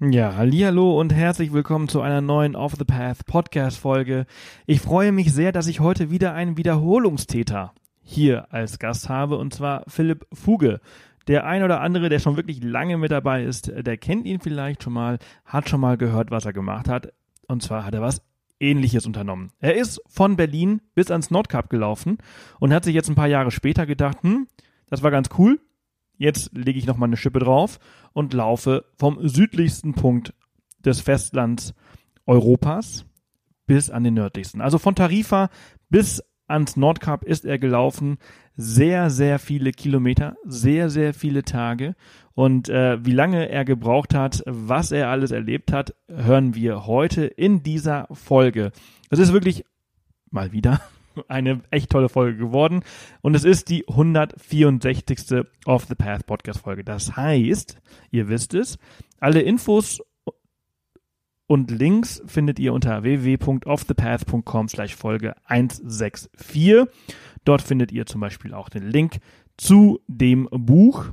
Ja, hallo und herzlich willkommen zu einer neuen Off the Path Podcast Folge. Ich freue mich sehr, dass ich heute wieder einen Wiederholungstäter hier als Gast habe und zwar Philipp Fuge. Der ein oder andere, der schon wirklich lange mit dabei ist, der kennt ihn vielleicht schon mal, hat schon mal gehört, was er gemacht hat. Und zwar hat er was Ähnliches unternommen. Er ist von Berlin bis ans Nordkap gelaufen und hat sich jetzt ein paar Jahre später gedacht, hm, das war ganz cool. Jetzt lege ich noch mal eine Schippe drauf und laufe vom südlichsten Punkt des Festlands Europas bis an den nördlichsten. Also von Tarifa bis ans Nordkap ist er gelaufen. Sehr, sehr viele Kilometer, sehr, sehr viele Tage. Und äh, wie lange er gebraucht hat, was er alles erlebt hat, hören wir heute in dieser Folge. Es ist wirklich mal wieder eine echt tolle Folge geworden. Und es ist die 164. Off the Path Podcast Folge. Das heißt, ihr wisst es, alle Infos und Links findet ihr unter www.offthepath.com slash Folge 164. Dort findet ihr zum Beispiel auch den Link zu dem Buch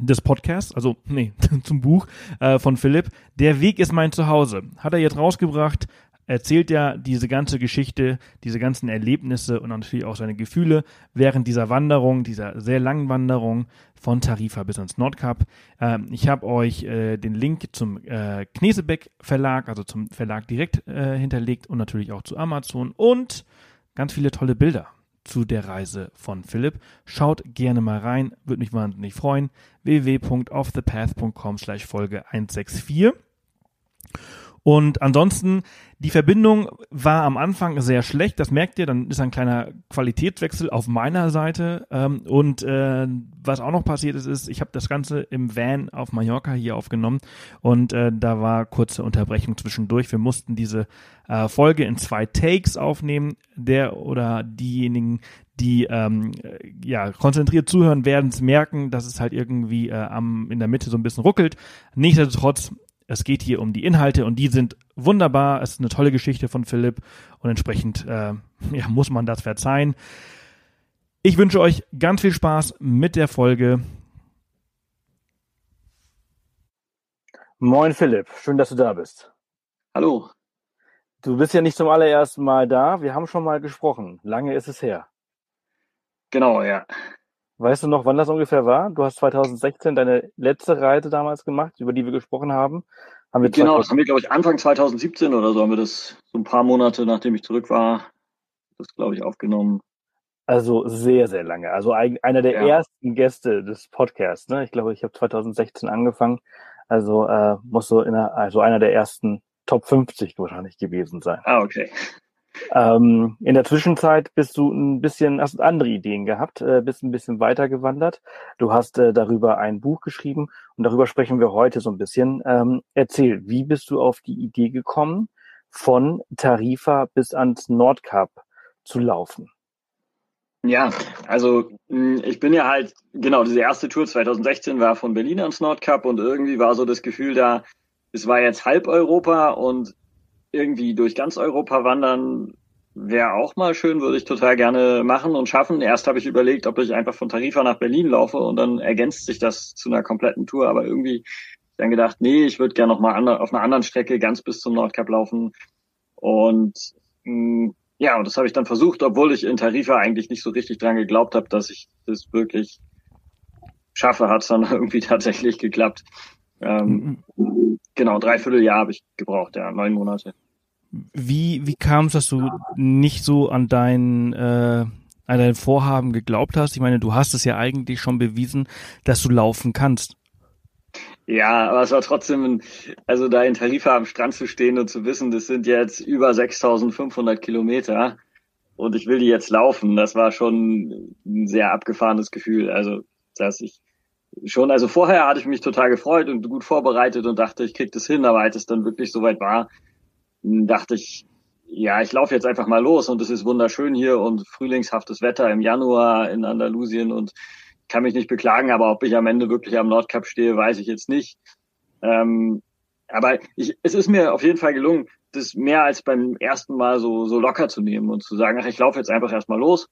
des Podcasts, also nee, zum Buch äh, von Philipp. Der Weg ist mein Zuhause. Hat er jetzt rausgebracht, erzählt er diese ganze Geschichte, diese ganzen Erlebnisse und natürlich auch seine Gefühle während dieser Wanderung, dieser sehr langen Wanderung von Tarifa bis ans Nordkap. Ähm, ich habe euch äh, den Link zum äh, Knesebeck Verlag, also zum Verlag direkt äh, hinterlegt und natürlich auch zu Amazon und ganz viele tolle Bilder zu der Reise von Philipp. Schaut gerne mal rein, würde mich wahnsinnig freuen. www.offthepath.com slash Folge 164. Und ansonsten, die Verbindung war am Anfang sehr schlecht, das merkt ihr, dann ist ein kleiner Qualitätswechsel auf meiner Seite. Ähm, und äh, was auch noch passiert ist, ist, ich habe das Ganze im Van auf Mallorca hier aufgenommen und äh, da war kurze Unterbrechung zwischendurch. Wir mussten diese äh, Folge in zwei Takes aufnehmen. Der oder diejenigen, die ähm, ja konzentriert zuhören, werden es merken, dass es halt irgendwie äh, am in der Mitte so ein bisschen ruckelt. Nichtsdestotrotz es geht hier um die Inhalte und die sind wunderbar. Es ist eine tolle Geschichte von Philipp und entsprechend äh, ja, muss man das verzeihen. Ich wünsche euch ganz viel Spaß mit der Folge. Moin Philipp, schön, dass du da bist. Hallo. Du bist ja nicht zum allerersten Mal da. Wir haben schon mal gesprochen. Lange ist es her. Genau, ja. Weißt du noch, wann das ungefähr war? Du hast 2016 deine letzte Reise damals gemacht, über die wir gesprochen haben. Haben wir genau, das haben wir, glaube ich, Anfang 2017 oder so haben wir das so ein paar Monate, nachdem ich zurück war, das, glaube ich, aufgenommen. Also sehr, sehr lange. Also einer der ja. ersten Gäste des Podcasts. Ne? Ich glaube, ich habe 2016 angefangen. Also äh, muss so in einer, also einer der ersten Top 50 wahrscheinlich gewesen sein. Ah, okay. Ähm, in der Zwischenzeit bist du ein bisschen, hast andere Ideen gehabt, äh, bist ein bisschen weiter gewandert. Du hast äh, darüber ein Buch geschrieben und darüber sprechen wir heute so ein bisschen. Ähm, erzähl, wie bist du auf die Idee gekommen, von Tarifa bis ans Nordkap zu laufen? Ja, also hm, ich bin ja halt, genau, diese erste Tour 2016 war von Berlin ans Nordkap und irgendwie war so das Gefühl da, es war jetzt halb Europa und irgendwie durch ganz Europa wandern wäre auch mal schön, würde ich total gerne machen und schaffen. Erst habe ich überlegt, ob ich einfach von Tarifa nach Berlin laufe und dann ergänzt sich das zu einer kompletten Tour, aber irgendwie dann gedacht, nee, ich würde gerne noch mal auf einer anderen Strecke ganz bis zum Nordkap laufen und mh, hm, ja, und das habe ich dann versucht, obwohl ich in Tarifa eigentlich nicht so richtig dran geglaubt habe, dass ich das wirklich schaffe, hat es dann irgendwie tatsächlich geklappt. Ähm, mhm. Genau, dreiviertel Jahr habe ich gebraucht, ja, neun Monate. Wie, wie kam es, dass du nicht so an dein, äh, an dein Vorhaben geglaubt hast? Ich meine, du hast es ja eigentlich schon bewiesen, dass du laufen kannst. Ja, aber es war trotzdem, also da in Tarifa am Strand zu stehen und zu wissen, das sind jetzt über 6500 Kilometer und ich will die jetzt laufen, das war schon ein sehr abgefahrenes Gefühl. Also, dass ich schon, also vorher hatte ich mich total gefreut und gut vorbereitet und dachte, ich krieg das hin, aber als es dann wirklich soweit war, dachte ich, ja, ich laufe jetzt einfach mal los und es ist wunderschön hier und frühlingshaftes Wetter im Januar in Andalusien und kann mich nicht beklagen, aber ob ich am Ende wirklich am Nordkap stehe, weiß ich jetzt nicht. Ähm, aber ich, es ist mir auf jeden Fall gelungen, das mehr als beim ersten Mal so, so locker zu nehmen und zu sagen, ach, ich laufe jetzt einfach erstmal los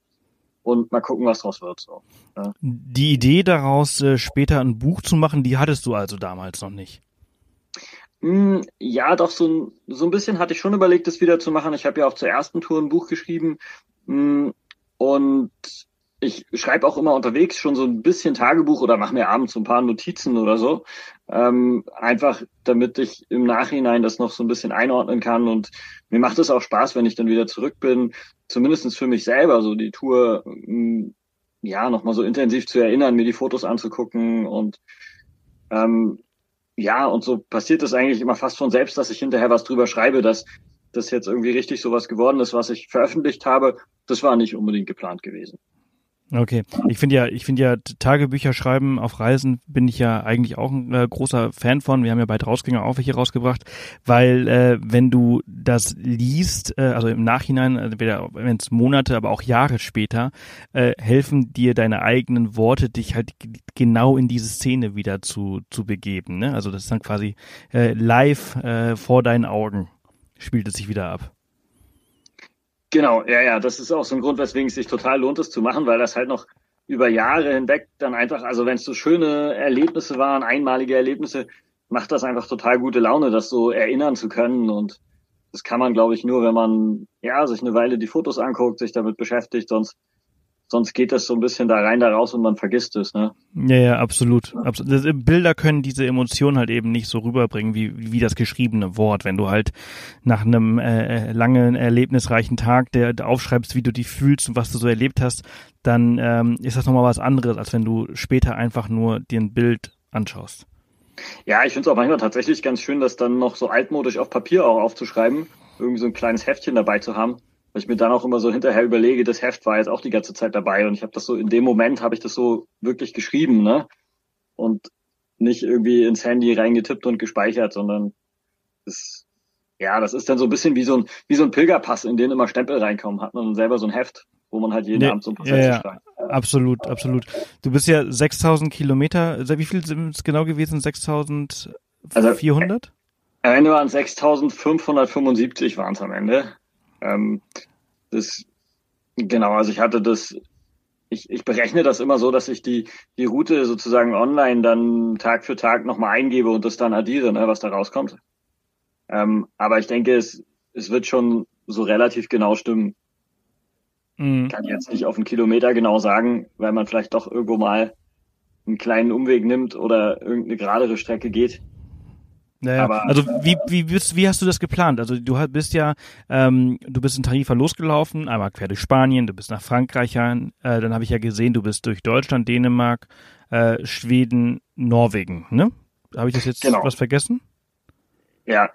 und mal gucken, was draus wird. So. Ja. Die Idee daraus, äh, später ein Buch zu machen, die hattest du also damals noch nicht. Hm, ja, doch, so, so ein bisschen hatte ich schon überlegt, das wieder zu machen. Ich habe ja auch zur ersten Tour ein Buch geschrieben. Hm, und ich schreibe auch immer unterwegs schon so ein bisschen Tagebuch oder mache mir abends so ein paar Notizen oder so. Ähm, einfach damit ich im Nachhinein das noch so ein bisschen einordnen kann. Und mir macht es auch Spaß, wenn ich dann wieder zurück bin, zumindestens für mich selber, so die Tour hm, ja nochmal so intensiv zu erinnern, mir die Fotos anzugucken und ähm, ja, und so passiert es eigentlich immer fast von selbst, dass ich hinterher was drüber schreibe, dass das jetzt irgendwie richtig sowas geworden ist, was ich veröffentlicht habe. Das war nicht unbedingt geplant gewesen. Okay, ich finde ja, ich finde ja Tagebücher schreiben auf Reisen bin ich ja eigentlich auch ein äh, großer Fan von. Wir haben ja bei Drausgänger auch welche rausgebracht, weil äh, wenn du das liest, äh, also im Nachhinein, entweder wenn es Monate, aber auch Jahre später, äh, helfen dir deine eigenen Worte, dich halt genau in diese Szene wieder zu zu begeben. Ne? Also das ist dann quasi äh, live äh, vor deinen Augen spielt es sich wieder ab. Genau, ja, ja, das ist auch so ein Grund, weswegen es sich total lohnt, es zu machen, weil das halt noch über Jahre hinweg dann einfach, also wenn es so schöne Erlebnisse waren, einmalige Erlebnisse, macht das einfach total gute Laune, das so erinnern zu können. Und das kann man, glaube ich, nur, wenn man ja sich eine Weile die Fotos anguckt, sich damit beschäftigt, sonst sonst geht das so ein bisschen da rein, da raus und man vergisst es, ne? Ja, ja, absolut. absolut. Bilder können diese Emotion halt eben nicht so rüberbringen wie, wie das geschriebene Wort. Wenn du halt nach einem äh, langen, erlebnisreichen Tag der, der aufschreibst, wie du dich fühlst und was du so erlebt hast, dann ähm, ist das nochmal was anderes, als wenn du später einfach nur dir ein Bild anschaust. Ja, ich finde es auch manchmal tatsächlich ganz schön, das dann noch so altmodisch auf Papier auch aufzuschreiben, irgendwie so ein kleines Heftchen dabei zu haben weil ich mir dann auch immer so hinterher überlege, das Heft war jetzt auch die ganze Zeit dabei und ich habe das so in dem Moment habe ich das so wirklich geschrieben, ne? Und nicht irgendwie ins Handy reingetippt und gespeichert, sondern das, ja, das ist dann so ein bisschen wie so ein wie so ein Pilgerpass, in den immer Stempel reinkommen, hat man selber so ein Heft, wo man halt jeden nee, Abend so ein paar ja, ja, schreibt. Absolut, absolut. Du bist ja 6000 Kilometer, wie viel sind es genau gewesen? 6400? Also, am Ende waren es 6575 waren es am Ende. Ähm, das, genau, also ich hatte das, ich, ich berechne das immer so, dass ich die, die Route sozusagen online dann Tag für Tag nochmal eingebe und das dann addiere, ne, was da rauskommt. Ähm, aber ich denke, es, es wird schon so relativ genau stimmen. Mhm. Kann jetzt nicht auf einen Kilometer genau sagen, weil man vielleicht doch irgendwo mal einen kleinen Umweg nimmt oder irgendeine geradere Strecke geht. Naja, aber, also wie, wie, wie hast du das geplant? Also du bist ja, ähm, du bist in Tarifa losgelaufen, einmal quer durch Spanien, du bist nach Frankreich, äh, dann habe ich ja gesehen, du bist durch Deutschland, Dänemark, äh, Schweden, Norwegen, ne? Habe ich das jetzt genau. was vergessen? Ja,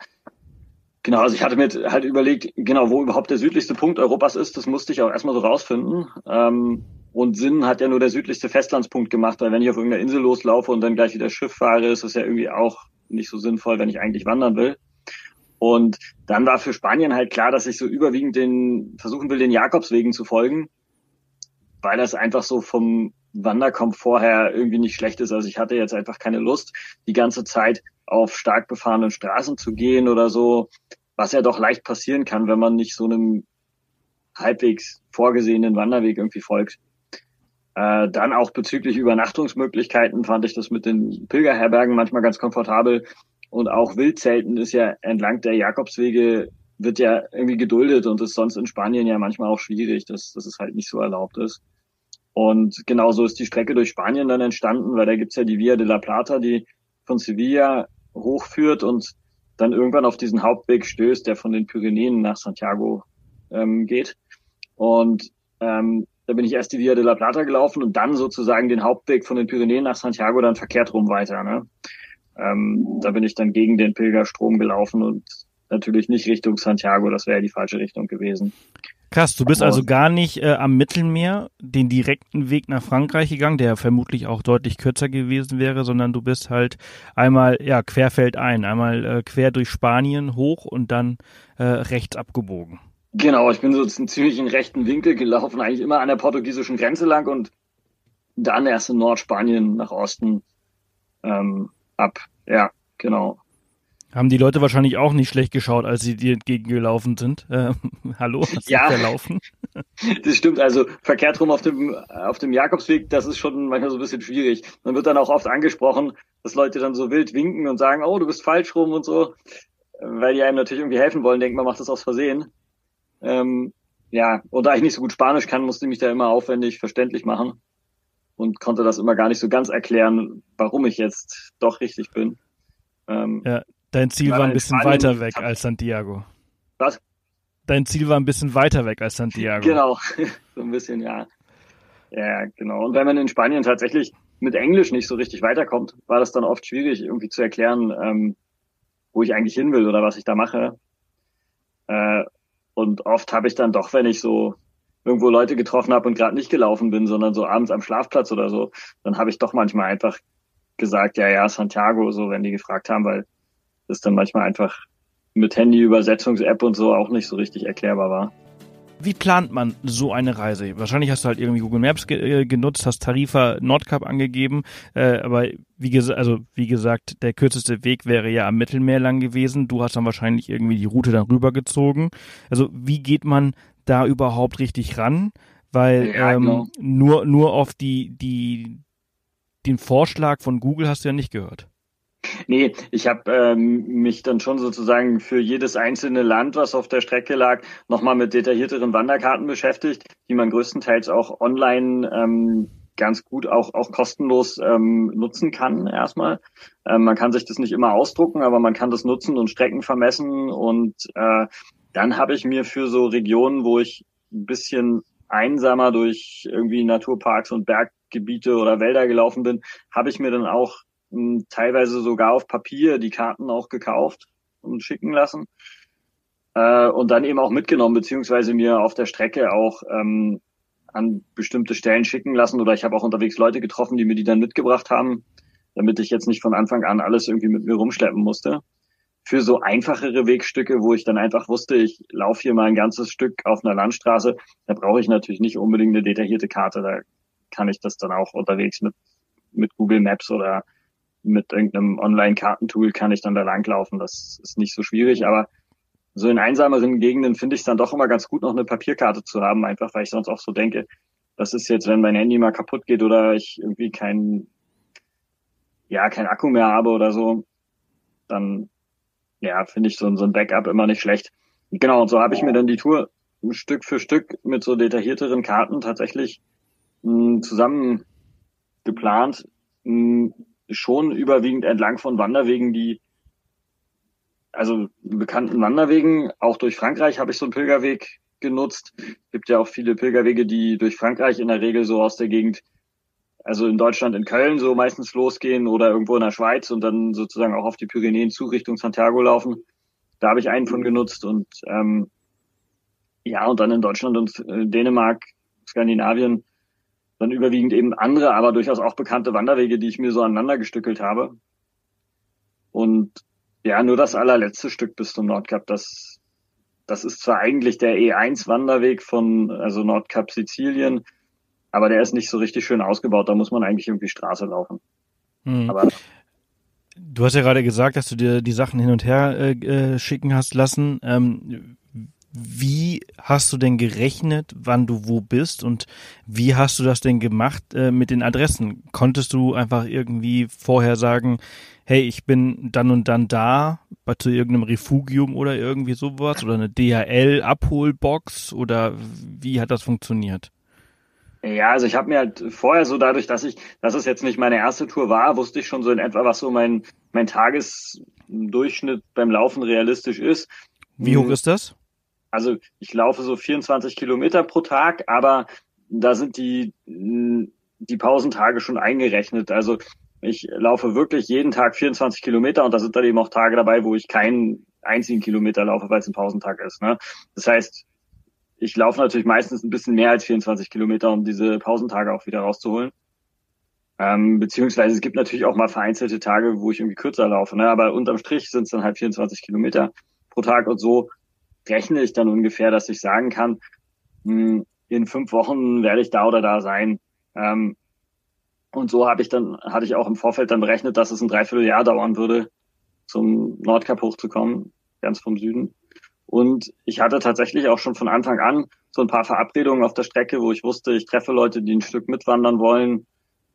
Genau, also ich hatte mir halt überlegt, genau, wo überhaupt der südlichste Punkt Europas ist, das musste ich auch erstmal so rausfinden. Ähm, und Sinn hat ja nur der südlichste Festlandspunkt gemacht, weil wenn ich auf irgendeiner Insel loslaufe und dann gleich wieder Schiff fahre, ist das ja irgendwie auch nicht so sinnvoll, wenn ich eigentlich wandern will. Und dann war für Spanien halt klar, dass ich so überwiegend den versuchen will, den Jakobswegen zu folgen, weil das einfach so vom Wanderkomfort her irgendwie nicht schlecht ist. Also ich hatte jetzt einfach keine Lust, die ganze Zeit auf stark befahrenen Straßen zu gehen oder so, was ja doch leicht passieren kann, wenn man nicht so einem halbwegs vorgesehenen Wanderweg irgendwie folgt. Äh, dann auch bezüglich Übernachtungsmöglichkeiten fand ich das mit den Pilgerherbergen manchmal ganz komfortabel. Und auch Wildzelten ist ja entlang der Jakobswege wird ja irgendwie geduldet und ist sonst in Spanien ja manchmal auch schwierig, dass, dass es halt nicht so erlaubt ist. Und genauso ist die Strecke durch Spanien dann entstanden, weil da gibt's ja die Via de la Plata, die von Sevilla hochführt und dann irgendwann auf diesen Hauptweg stößt, der von den Pyrenäen nach Santiago ähm, geht. Und ähm, da bin ich erst die Via de la Plata gelaufen und dann sozusagen den Hauptweg von den Pyrenäen nach Santiago dann verkehrt rum weiter. Ne? Ähm, da bin ich dann gegen den Pilgerstrom gelaufen und natürlich nicht Richtung Santiago, das wäre ja die falsche Richtung gewesen. Krass, du bist also gar nicht äh, am Mittelmeer den direkten Weg nach Frankreich gegangen, der vermutlich auch deutlich kürzer gewesen wäre, sondern du bist halt einmal ja querfeldein, einmal äh, quer durch Spanien hoch und dann äh, rechts abgebogen. Genau, ich bin so einen ziemlichen rechten Winkel gelaufen, eigentlich immer an der portugiesischen Grenze lang und dann erst in Nordspanien nach Osten ähm, ab. Ja, genau. Haben die Leute wahrscheinlich auch nicht schlecht geschaut, als sie dir entgegengelaufen sind. Äh, hallo, Ja. verlaufen? Das stimmt, also verkehrt rum auf dem, auf dem Jakobsweg, das ist schon manchmal so ein bisschen schwierig. Man wird dann auch oft angesprochen, dass Leute dann so wild winken und sagen, oh, du bist falsch rum und so, weil die einem natürlich irgendwie helfen wollen, denken, man macht das aus Versehen. Ähm, ja, und da ich nicht so gut Spanisch kann, musste ich mich da immer aufwendig verständlich machen und konnte das immer gar nicht so ganz erklären, warum ich jetzt doch richtig bin. Ähm, Ja, dein Ziel war ein in bisschen Spanien- weiter weg als Santiago. Was? Dein Ziel war ein bisschen weiter weg als Santiago. Genau, so ein bisschen, ja. Ja, genau. Und wenn man in Spanien tatsächlich mit Englisch nicht so richtig weiterkommt, war das dann oft schwierig, irgendwie zu erklären, ähm, wo ich eigentlich hin will oder was ich da mache. Äh, und oft habe ich dann doch, wenn ich so irgendwo Leute getroffen habe und gerade nicht gelaufen bin, sondern so abends am Schlafplatz oder so, dann habe ich doch manchmal einfach gesagt, ja, ja, Santiago, so wenn die gefragt haben, weil das dann manchmal einfach mit Handy-Übersetzungs-App und so auch nicht so richtig erklärbar war. Wie plant man so eine Reise? Wahrscheinlich hast du halt irgendwie Google Maps ge äh, genutzt, hast Tarifa Nordkap angegeben, äh, aber wie, ges also, wie gesagt, der kürzeste Weg wäre ja am Mittelmeer lang gewesen. Du hast dann wahrscheinlich irgendwie die Route dann rübergezogen. Also wie geht man da überhaupt richtig ran? Weil Ja, ähm, genau. nur, nur auf die, die, den Vorschlag von Google hast du ja nicht gehört. Nee, ich habe ähm, mich dann schon sozusagen für jedes einzelne Land, was auf der Strecke lag, nochmal mit detaillierteren Wanderkarten beschäftigt, die man größtenteils auch online ähm, ganz gut auch auch kostenlos ähm, nutzen kann erstmal. Ähm, man kann sich das nicht immer ausdrucken, aber man kann das nutzen und Strecken vermessen und äh, dann habe ich mir für so Regionen, wo ich ein bisschen einsamer durch irgendwie Naturparks und Berggebiete oder Wälder gelaufen bin, habe ich mir dann auch mh, teilweise sogar auf Papier die Karten auch gekauft und schicken lassen. Äh, und dann eben auch mitgenommen, beziehungsweise mir auf der Strecke auch ähm, an bestimmte Stellen schicken lassen. Oder ich habe auch unterwegs Leute getroffen, die mir die dann mitgebracht haben, damit ich jetzt nicht von Anfang an alles irgendwie mit mir rumschleppen musste. Für so einfachere Wegstücke, wo ich dann einfach wusste, ich laufe hier mal ein ganzes Stück auf einer Landstraße, da brauche ich natürlich nicht unbedingt eine detaillierte Karte. Da kann ich das dann auch unterwegs mit, mit Google Maps oder mit irgendeinem Online-Kartentool kann ich dann da langlaufen. Das ist nicht so schwierig, aber so in einsameren Gegenden finde ich es dann doch immer ganz gut, noch eine Papierkarte zu haben, einfach weil ich sonst auch so denke, das ist jetzt, wenn mein Handy mal kaputt geht oder ich irgendwie kein, ja, kein Akku mehr habe oder so, dann, ja, finde ich so, so ein Backup immer nicht schlecht. Genau, und so habe ich mir dann die Tour Stück für Stück mit so detaillierteren Karten tatsächlich mh, zusammen geplant, mh, schon überwiegend entlang von Wanderwegen, die also bekannten Wanderwegen, auch durch Frankreich habe ich so einen Pilgerweg genutzt. Gibt ja auch viele Pilgerwege, die durch Frankreich in der Regel so aus der Gegend, also in Deutschland, in Köln so meistens losgehen oder irgendwo in der Schweiz und dann sozusagen auch auf die Pyrenäen zu Richtung Santiago laufen. Da habe ich einen von genutzt und ähm, ja, und dann in Deutschland und äh, Dänemark, Skandinavien, dann überwiegend eben andere, aber durchaus auch bekannte Wanderwege, die ich mir so aneinander gestückelt habe. Und ja, nur das allerletzte Stück bis zum Nordkap, das, das ist zwar eigentlich der E1-Wanderweg von, also Nordkap Sizilien, aber der ist nicht so richtig schön ausgebaut, da muss man eigentlich irgendwie Straße laufen. Hm. Aber Du hast ja gerade gesagt, dass du dir die Sachen hin und her äh, äh, schicken hast lassen. Ähm, wie hast du denn gerechnet, wann du wo bist und wie hast du das denn gemacht äh, mit den Adressen? Konntest du einfach irgendwie vorher sagen, hey, ich bin dann und dann da, bei zu irgendeinem Refugium oder irgendwie sowas oder eine DHL-Abholbox oder wie hat das funktioniert? Ja, also ich habe mir halt vorher so dadurch, dass ich, dass es jetzt nicht meine erste Tour war, wusste ich schon so in etwa, was so mein mein Tagesdurchschnitt beim Laufen realistisch ist. Wie hoch ist das? Also ich laufe so 24 Kilometer pro Tag, aber da sind die die Pausentage schon eingerechnet. Also ich laufe wirklich jeden Tag 24 Kilometer und da sind dann eben auch Tage dabei, wo ich keinen einzigen Kilometer laufe, weil es ein Pausentag ist. Ne? Das heißt, ich laufe natürlich meistens ein bisschen mehr als 24 Kilometer, um diese Pausentage auch wieder rauszuholen. Ähm, beziehungsweise es gibt natürlich auch mal vereinzelte Tage, wo ich irgendwie kürzer laufe. Ne? Aber unterm Strich sind es dann halt 24 Kilometer pro Tag und so rechne ich dann ungefähr, dass ich sagen kann, mh, in fünf Wochen werde ich da oder da sein. Ähm, und so habe ich dann, hatte ich auch im Vorfeld dann berechnet, dass es ein Dreivierteljahr dauern würde, zum Nordkap hochzukommen, ganz vom Süden. Und ich hatte tatsächlich auch schon von Anfang an so ein paar Verabredungen auf der Strecke, wo ich wusste, ich treffe Leute, die ein Stück mitwandern wollen,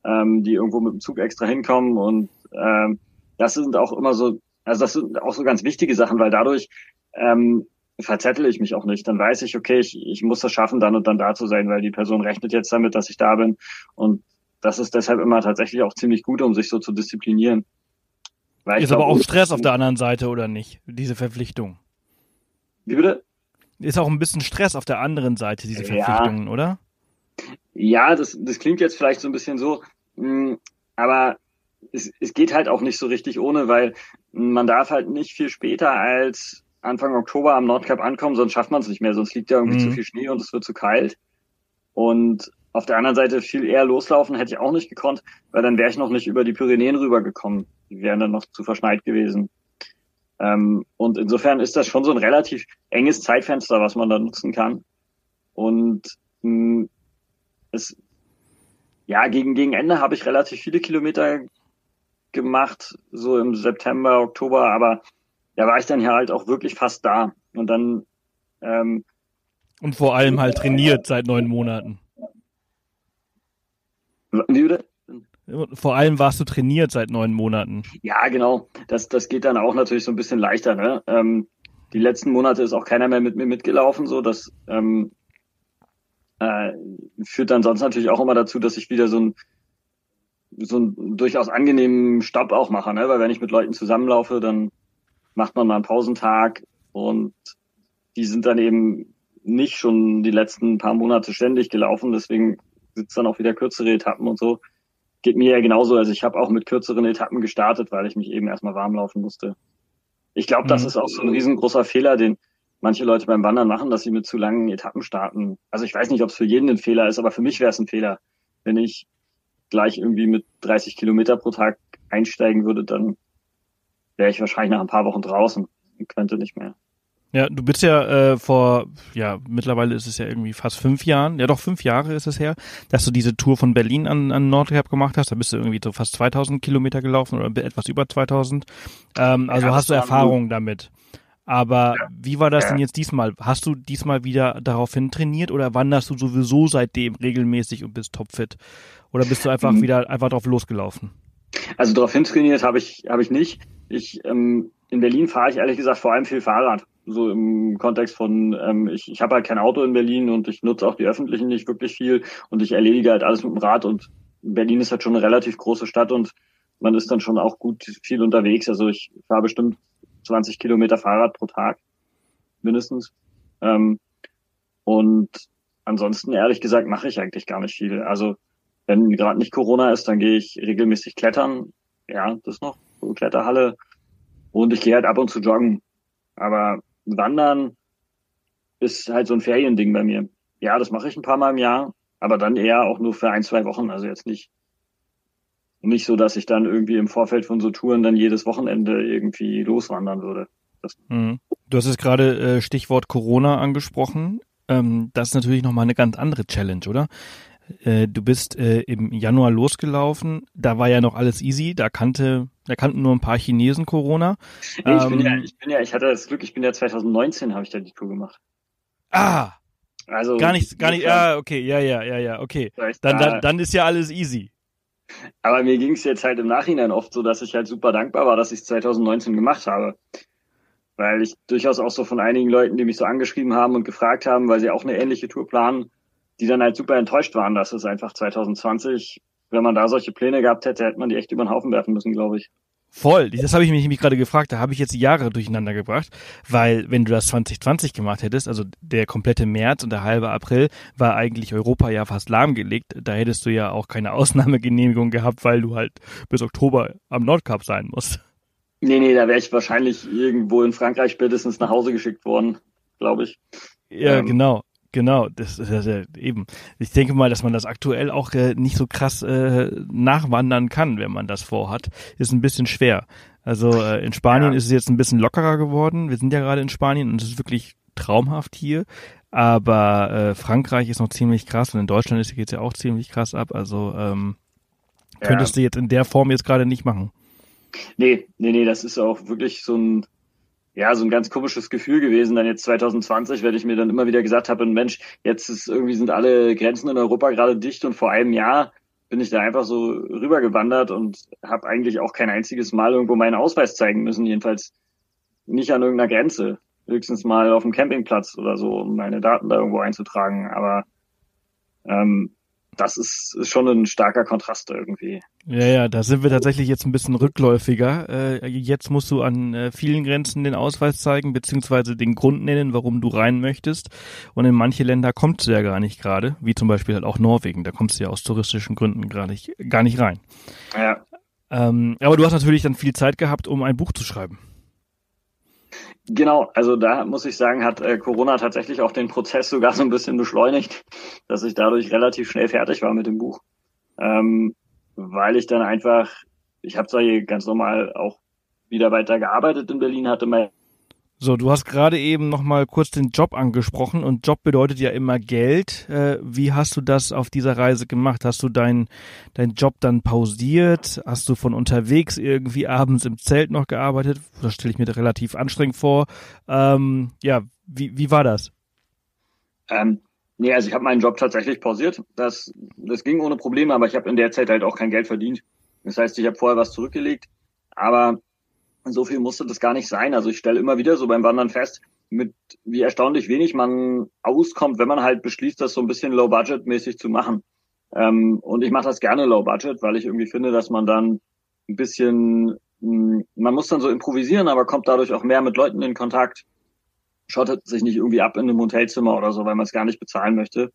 ähm, die irgendwo mit dem Zug extra hinkommen. Und ähm, das sind auch immer so, also das sind auch so ganz wichtige Sachen, weil dadurch ähm, verzettel ich mich auch nicht. Dann weiß ich, okay, ich, ich muss das schaffen, dann und dann da zu sein, weil die Person rechnet jetzt damit, dass ich da bin. Und das ist deshalb immer tatsächlich auch ziemlich gut, um sich so zu disziplinieren. Weil ist aber auch Stress auf der anderen Seite, oder nicht? Diese Verpflichtung. Wie bitte? Ist auch ein bisschen Stress auf der anderen Seite, diese Verpflichtungen, ja. oder? Ja, das, das klingt jetzt vielleicht so ein bisschen so, mh, mm, aber es, es geht halt auch nicht so richtig ohne, weil man darf halt nicht viel später als Anfang Oktober am Nordkap ankommen, sonst schafft man es nicht mehr, sonst liegt ja irgendwie mhm. zu viel Schnee und es wird zu kalt. Und auf der anderen Seite viel eher loslaufen hätte ich auch nicht gekonnt, weil dann wäre ich noch nicht über die Pyrenäen rübergekommen. Die wären dann noch zu verschneit gewesen. Ähm, und insofern ist das schon so ein relativ enges Zeitfenster, was man da nutzen kann. Und mh, hm, es, ja, gegen, gegen Ende habe ich relativ viele Kilometer gemacht, so im September, Oktober, aber da war ich dann ja halt auch wirklich fast da. Und dann ähm, und vor allem halt trainiert seit neun Monaten. Wie bitte? Vor allem warst du trainiert seit neun Monaten. Ja, genau. Das, das geht dann auch natürlich so ein bisschen leichter. Ne? Ähm, die letzten Monate ist auch keiner mehr mit mir mitgelaufen, so das ähm, äh, führt dann sonst natürlich auch immer dazu, dass ich wieder so ein so einen durchaus angenehmen Stopp auch mache, ne? weil wenn ich mit Leuten zusammenlaufe, dann macht man mal einen Pausentag und die sind dann eben nicht schon die letzten paar Monate ständig gelaufen, deswegen sitzt dann auch wieder kürzere Etappen und so geht mir ja genauso. Also ich habe auch mit kürzeren Etappen gestartet, weil ich mich eben erstmal warm laufen musste. Ich glaube, das mhm. ist auch so ein riesengroßer Fehler, den manche Leute beim Wandern machen, dass sie mit zu langen Etappen starten. Also ich weiß nicht, ob es für jeden ein Fehler ist, aber für mich wäre es ein Fehler. Wenn ich gleich irgendwie mit 30 Kilometer pro Tag einsteigen würde, dann wäre ich wahrscheinlich nach ein paar Wochen draußen und könnte nicht mehr. Ja, du bist ja äh, vor, ja, mittlerweile ist es ja irgendwie fast fünf Jahren, ja doch fünf Jahre ist es her, dass du diese Tour von Berlin an, an Nordkap gemacht hast. Da bist du irgendwie so fast 2000 Kilometer gelaufen oder etwas über 2000. Ähm, also ja, hast du Erfahrung damit. Aber ja. wie war das denn jetzt diesmal? Hast du diesmal wieder daraufhin trainiert oder wanderst du sowieso seitdem regelmäßig und bist topfit? Oder bist du einfach mhm. wieder einfach drauf losgelaufen? Also daraufhin trainiert habe ich, habe ich nicht. Ich, ähm, in Berlin fahre ich ehrlich gesagt vor allem viel Fahrrad so im Kontext von, ähm, ich, ich habe halt kein Auto in Berlin und ich nutze auch die öffentlichen nicht wirklich viel und ich erledige halt alles mit dem Rad und Berlin ist halt schon eine relativ große Stadt und man ist dann schon auch gut viel unterwegs. Also ich fahre bestimmt 20 Kilometer Fahrrad pro Tag, mindestens. Ähm, und ansonsten, ehrlich gesagt, mache ich eigentlich gar nicht viel. Also wenn gerade nicht Corona ist, dann gehe ich regelmäßig klettern. Ja, das noch, Kletterhalle. Und ich gehe halt ab und zu joggen. Aber Wandern ist halt so ein Feriending bei mir. Ja, das mache ich ein paar Mal im Jahr, aber dann eher auch nur für ein, zwei Wochen. Also jetzt nicht, nicht so, dass ich dann irgendwie im Vorfeld von so Touren dann jedes Wochenende irgendwie loswandern würde. Mhm. Du hast es gerade äh, Stichwort Corona angesprochen. Ähm, das ist natürlich nochmal eine ganz andere Challenge, oder? Äh, du bist äh, im Januar losgelaufen, da war ja noch alles easy, da kannte, da kannten nur ein paar Chinesen Corona. Nee, ich ähm, bin ja, ich bin ja, ich hatte das Glück, ich bin ja 2019 habe ich da die Tour gemacht. Ah! Also gar nicht, gar nicht, ja, okay, ja, ja, ja, ja, okay. Dann, dann, dann ist ja alles easy. Aber mir ging es jetzt halt im Nachhinein oft so, dass ich halt super dankbar war, dass ich es 2019 gemacht habe. Weil ich durchaus auch so von einigen Leuten, die mich so angeschrieben haben und gefragt haben, weil sie auch eine ähnliche Tour planen, die dann halt super enttäuscht waren, dass es einfach 2020, wenn man da solche Pläne gehabt hätte, hätte man die echt über den Haufen werfen müssen, glaube ich. Voll, das habe ich mich, mich gerade gefragt, da habe ich jetzt Jahre durcheinander gebracht, weil wenn du das 2020 gemacht hättest, also der komplette März und der halbe April war eigentlich Europa ja fast lahmgelegt, da hättest du ja auch keine Ausnahmegenehmigung gehabt, weil du halt bis Oktober am Nordkap sein musst. Nee, nee, da wäre ich wahrscheinlich irgendwo in Frankreich spätestens nach Hause geschickt worden, glaube ich. Ja, ähm, genau. Genau, das ist ja eben. Ich denke mal, dass man das aktuell auch äh, nicht so krass äh, nachwandern kann, wenn man das vorhat. Ist ein bisschen schwer. Also äh, in Spanien ja. ist es jetzt ein bisschen lockerer geworden. Wir sind ja gerade in Spanien und es ist wirklich traumhaft hier. Aber äh, Frankreich ist noch ziemlich krass und in Deutschland ist jetzt ja auch ziemlich krass ab. Also ähm, ja. könntest du jetzt in der Form jetzt gerade nicht machen. Nee, nee, nee, das ist auch wirklich so ein, ja, so ein ganz komisches Gefühl gewesen. Dann jetzt 2020, wenn ich mir dann immer wieder gesagt habe, Mensch, jetzt ist irgendwie sind alle Grenzen in Europa gerade dicht und vor einem Jahr bin ich da einfach so rübergewandert und habe eigentlich auch kein einziges Mal irgendwo meinen Ausweis zeigen müssen, jedenfalls nicht an irgendeiner Grenze. Höchstens mal auf dem Campingplatz oder so, um meine Daten da irgendwo einzutragen. Aber ähm, das ist, schon ein starker Kontrast irgendwie. Ja, ja, da sind wir tatsächlich jetzt ein bisschen rückläufiger. Äh, jetzt musst du an äh, vielen Grenzen den Ausweis zeigen, beziehungsweise den Grund nennen, warum du rein möchtest. Und in manche Länder kommst du ja gar nicht gerade, wie zum Beispiel halt auch Norwegen. Da kommst du ja aus touristischen Gründen gar nicht, gar nicht rein. Ja. Ähm, aber du hast natürlich dann viel Zeit gehabt, um ein Buch zu schreiben. Genau, also da muss ich sagen, hat äh, Corona tatsächlich auch den Prozess sogar so ein bisschen beschleunigt, dass ich dadurch relativ schnell fertig war mit dem Buch. Ähm, weil ich dann einfach, ich habe zwar hier ganz normal auch wieder weiter gearbeitet in Berlin, hatte mal so, du hast gerade eben noch mal kurz den Job angesprochen und Job bedeutet ja immer Geld. Äh, wie hast du das auf dieser Reise gemacht? Hast du deinen dein Job dann pausiert? Hast du von unterwegs irgendwie abends im Zelt noch gearbeitet? Das stelle ich mir relativ anstrengend vor. Ähm, ja, wie, wie war das? Ähm, nee, also ich habe meinen Job tatsächlich pausiert. Das, das ging ohne Probleme, aber ich habe in der Zeit halt auch kein Geld verdient. Das heißt, ich habe vorher was zurückgelegt, aber so viel musste das gar nicht sein. Also ich stelle immer wieder so beim Wandern fest, mit wie erstaunlich wenig man auskommt, wenn man halt beschließt, das so ein bisschen low-budget-mäßig zu machen. Ähm, und ich mache das gerne low-budget, weil ich irgendwie finde, dass man dann ein bisschen, hm, man muss dann so improvisieren, aber kommt dadurch auch mehr mit Leuten in Kontakt, schottet sich nicht irgendwie ab in einem Hotelzimmer oder so, weil man es gar nicht bezahlen möchte.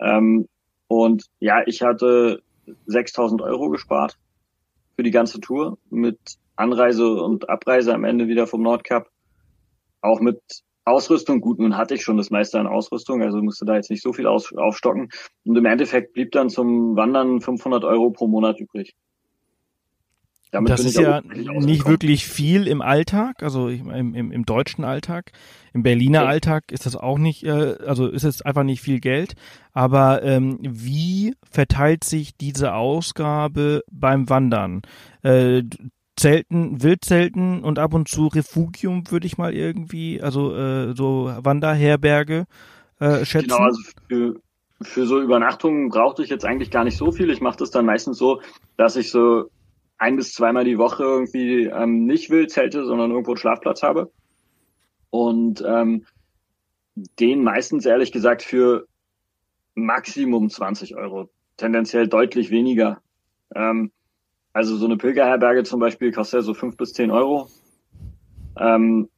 Ähm, und ja, ich hatte 6000 Euro gespart für die ganze Tour mit Anreise und Abreise am Ende wieder vom Nordkap. Auch mit Ausrüstung, gut, nun hatte ich schon das meiste an Ausrüstung, also musste da jetzt nicht so viel aus, aufstocken. Und im Endeffekt blieb dann zum Wandern 500 Euro pro Monat übrig. Damit das ist ja nicht wirklich viel im Alltag, also im, im, im deutschen Alltag. Im Berliner okay. Alltag ist das auch nicht, äh, also ist es einfach nicht viel Geld. Aber ähm, wie verteilt sich diese Ausgabe beim Wandern? Äh, Zelten, Wildzelten und ab und zu Refugium würde ich mal irgendwie, also äh, so Wanderherberge äh, schätzen. Genau, also für, für so Übernachtungen brauchte ich jetzt eigentlich gar nicht so viel. Ich mache das dann meistens so, dass ich so ein bis zweimal die Woche irgendwie ähm, nicht Wildzelte, sondern irgendwo einen Schlafplatz habe. Und ähm, den meistens ehrlich gesagt für Maximum 20 Euro. Tendenziell deutlich weniger. Ähm, also so eine Pilgerherberge zum Beispiel kostet ja so fünf bis zehn Euro. Ähm,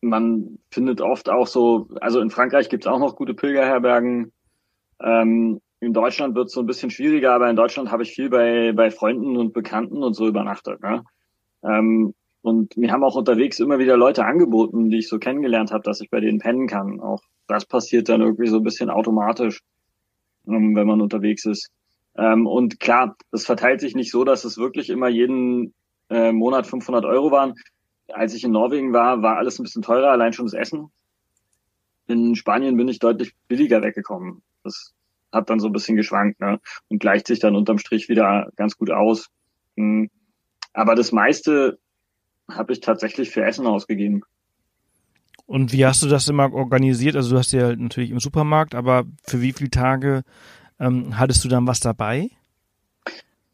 man findet oft auch so, also in Frankreich gibt's auch noch gute Pilgerherbergen. Ähm, in Deutschland wird's so ein bisschen schwieriger, aber in Deutschland habe ich viel bei, bei Freunden und Bekannten und so übernachtet. Ne? Ähm, und mir haben auch unterwegs immer wieder Leute angeboten, die ich so kennengelernt habe, dass ich bei denen pennen kann. Auch das passiert dann irgendwie so ein bisschen automatisch, ähm, wenn man unterwegs ist. Ähm, und klar, das verteilt sich nicht so, dass es wirklich immer jeden äh, Monat 500 Euro waren. Als ich in Norwegen war, war alles ein bisschen teurer, allein schon das Essen. In Spanien bin ich deutlich billiger weggekommen. Das hat dann so ein bisschen geschwankt ne? und gleicht sich dann unterm Strich wieder ganz gut aus. Hm. Aber das meiste habe ich tatsächlich für Essen ausgegeben. Und wie hast du das immer organisiert? Also du hast ja natürlich im Supermarkt, aber für wie viele Tage ähm, hattest du dann was dabei?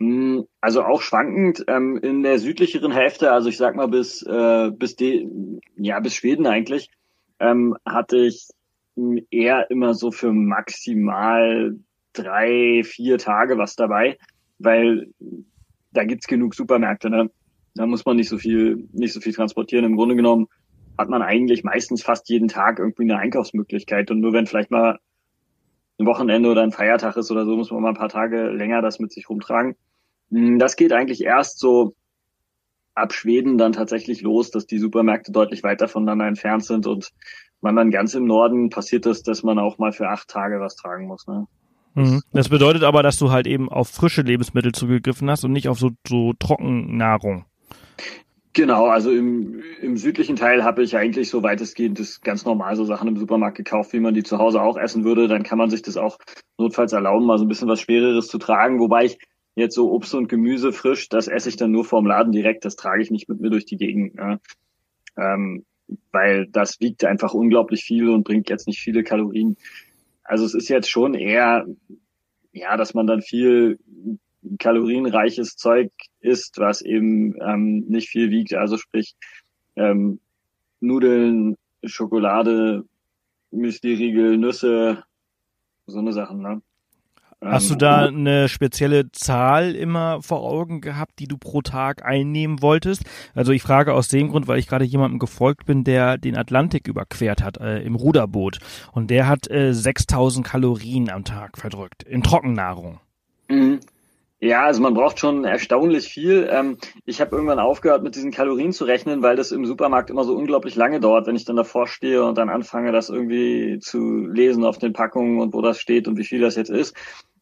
Hm, also auch schwankend ähm, in der südlicheren Hälfte, also ich sag mal bis äh, bis de, ja bis Schweden eigentlich, ähm, hatte ich eher immer so für maximal drei vier Tage was dabei, weil da gibt's genug Supermärkte, ne? Da muss man nicht so viel nicht so viel transportieren. Im Grunde genommen hat man eigentlich meistens fast jeden Tag irgendwie eine Einkaufsmöglichkeit und nur wenn vielleicht mal ein Wochenende oder ein Feiertag ist oder so, muss man mal ein paar Tage länger das mit sich rumtragen. Hm, das geht eigentlich erst so ab Schweden dann tatsächlich los, dass die Supermärkte deutlich weiter voneinander entfernt sind und man dann ganz im Norden passiert ist, dass man auch mal für acht Tage was tragen muss. Ne? Mhm. Das bedeutet aber, dass du halt eben auf frische Lebensmittel zugegriffen hast und nicht auf so, so Trockennahrung. Genau, also im, im südlichen Teil habe ich eigentlich so weitestgehend das ganz normal so Sachen im Supermarkt gekauft, wie man die zu Hause auch essen würde. Dann kann man sich das auch notfalls erlauben, mal so ein bisschen was Schwereres zu tragen. Wobei ich jetzt so Obst und Gemüse frisch, das esse ich dann nur vorm Laden direkt, das trage ich nicht mit mir durch die Gegend. Ne? Ähm, weil das wiegt einfach unglaublich viel und bringt jetzt nicht viele Kalorien. Also es ist jetzt schon eher, ja, dass man dann viel kalorienreiches Zeug isst, was eben ähm, nicht viel wiegt. Also sprich ähm, Nudeln, Schokolade, Müsli-Riegel, Nüsse, so eine Sachen. Ne? Hast du ähm, da eine spezielle Zahl immer vor Augen gehabt, die du pro Tag einnehmen wolltest? Also ich frage aus dem Grund, weil ich gerade jemandem gefolgt bin, der den Atlantik überquert hat äh, im Ruderboot und der hat äh, 6000 Kalorien am Tag verdrückt in Trockennahrung. Mhm. Ja, also man braucht schon erstaunlich viel. Ähm, ich habe irgendwann aufgehört, mit diesen Kalorien zu rechnen, weil das im Supermarkt immer so unglaublich lange dauert, wenn ich dann davor stehe und dann anfange, das irgendwie zu lesen auf den Packungen und wo das steht und wie viel das jetzt ist.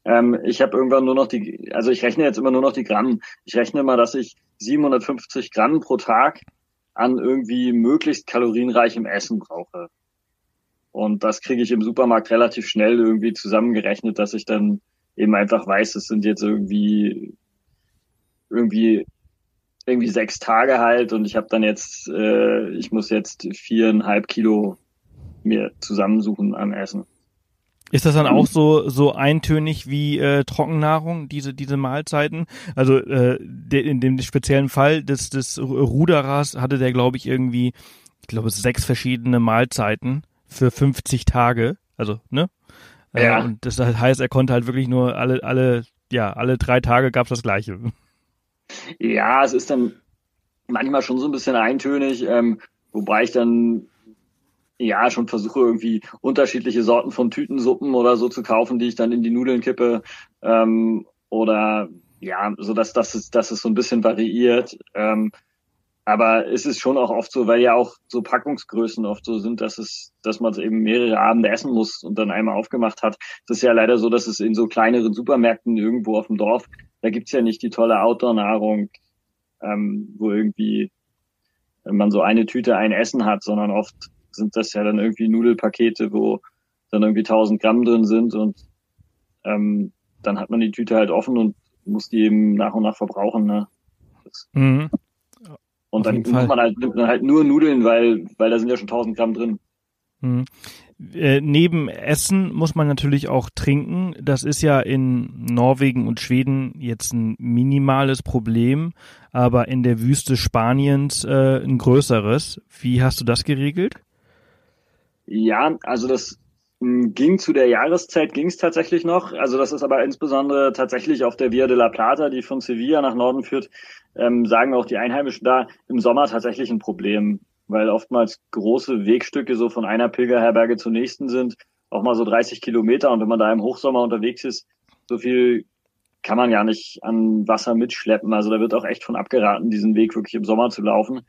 Ähm, ich habe irgendwann nur noch die, also ich rechne jetzt immer nur noch die Gramm. Ich rechne mal, dass ich 750 Gramm pro Tag an irgendwie möglichst kalorienreichem Essen brauche. Und das kriege ich im Supermarkt relativ schnell irgendwie zusammengerechnet, dass ich dann eben einfach weiß, es sind jetzt irgendwie irgendwie irgendwie sechs Tage halt und ich habe dann jetzt, äh, ich muss jetzt viereinhalb Kilo mir zusammensuchen an Essen. Ist das dann auch so so eintönig wie äh, Trockennahrung diese diese Mahlzeiten? Also äh, de, in dem speziellen Fall des des Ruderers hatte der glaube ich irgendwie ich glaube sechs verschiedene Mahlzeiten für 50 Tage. Also ne ja. und das heißt, er konnte halt wirklich nur alle, alle, ja, alle drei Tage gab es das Gleiche. Ja, es ist dann manchmal schon so ein bisschen eintönig, ähm, wobei ich dann ja schon versuche irgendwie unterschiedliche Sorten von Tütensuppen oder so zu kaufen, die ich dann in die Nudeln kippe ähm, oder ja, so dass das ist, dass es so ein bisschen variiert. Ähm, aber es ist schon auch oft so, weil ja auch so Packungsgrößen oft so sind, dass es, dass man es eben mehrere Abende essen muss und dann einmal aufgemacht hat. Es ist ja leider so, dass es in so kleineren Supermärkten irgendwo auf dem Dorf, da gibt's ja nicht die tolle Outdoor-Nahrung, ähm, wo irgendwie man so eine Tüte ein Essen hat, sondern oft sind das ja dann irgendwie Nudelpakete, wo dann irgendwie 1000 Gramm drin sind und ähm, dann hat man die Tüte halt offen und muss die eben nach und nach verbrauchen. Ne? Mhm. Und dann nimmt man halt, nimmt man halt nur Nudeln, weil, weil da sind ja schon 1000 Gramm drin. Mhm. Äh, neben Essen muss man natürlich auch trinken. Das ist ja in Norwegen und Schweden jetzt ein minimales Problem, aber in der Wüste Spaniens äh, ein größeres. Wie hast du das geregelt? Ja, also das ging zu der Jahreszeit, ging es tatsächlich noch. Also das ist aber insbesondere tatsächlich auf der Via de la Plata, die von Sevilla nach Norden führt, ähm, sagen auch die Einheimischen da, im Sommer tatsächlich ein Problem, weil oftmals große Wegstücke so von einer Pilgerherberge zur nächsten sind, auch mal so 30 Kilometer. Und wenn man da im Hochsommer unterwegs ist, so viel kann man ja nicht an Wasser mitschleppen. Also da wird auch echt von abgeraten, diesen Weg wirklich im Sommer zu laufen.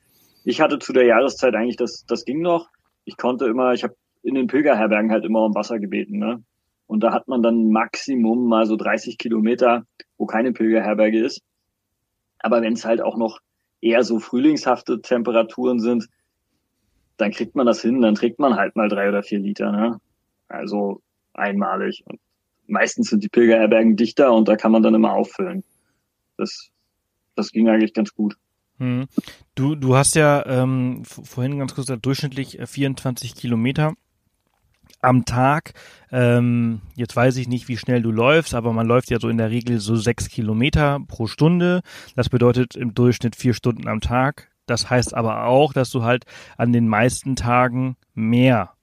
Ich hatte zu der Jahreszeit eigentlich, das, das ging noch. Ich konnte immer, ich habe in den Pilgerherbergen halt immer um Wasser gebeten. Ne? Und da hat man dann Maximum mal so 30 Kilometer, wo keine Pilgerherberge ist. Aber wenn es halt auch noch eher so frühlingshafte Temperaturen sind, dann kriegt man das hin, dann trägt man halt mal drei oder vier Liter. Ne? Also einmalig. Und meistens sind die Pilgerherbergen dichter und da kann man dann immer auffüllen. Das, das ging eigentlich ganz gut. Hm. Du, du hast ja ähm, vorhin ganz kurz gesagt, durchschnittlich 24 äh, Kilometer am Tag. Ähm, jetzt weiß ich nicht, wie schnell du läufst, aber man läuft ja so in der Regel so sechs Kilometer pro Stunde. Das bedeutet im Durchschnitt vier Stunden am Tag. Das heißt aber auch, dass du halt an den meisten Tagen mehr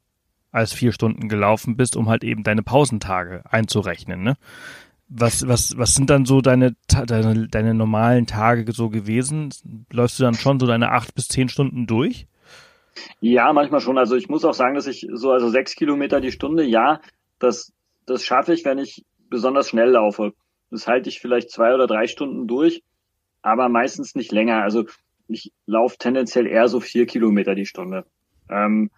als vier Stunden gelaufen bist, um halt eben deine Pausentage einzurechnen. Ne? Was, was, was sind dann so deine, deine, deine normalen Tage so gewesen? Läufst du dann schon so deine acht bis zehn Stunden durch? Ja, manchmal schon. Also ich muss auch sagen, dass ich so, also sechs Kilometer die Stunde, ja, das, das schaffe ich, wenn ich besonders schnell laufe. Das halte ich vielleicht zwei oder drei Stunden durch, aber meistens nicht länger. Also ich laufe tendenziell eher so vier Kilometer die Stunde. Ähm,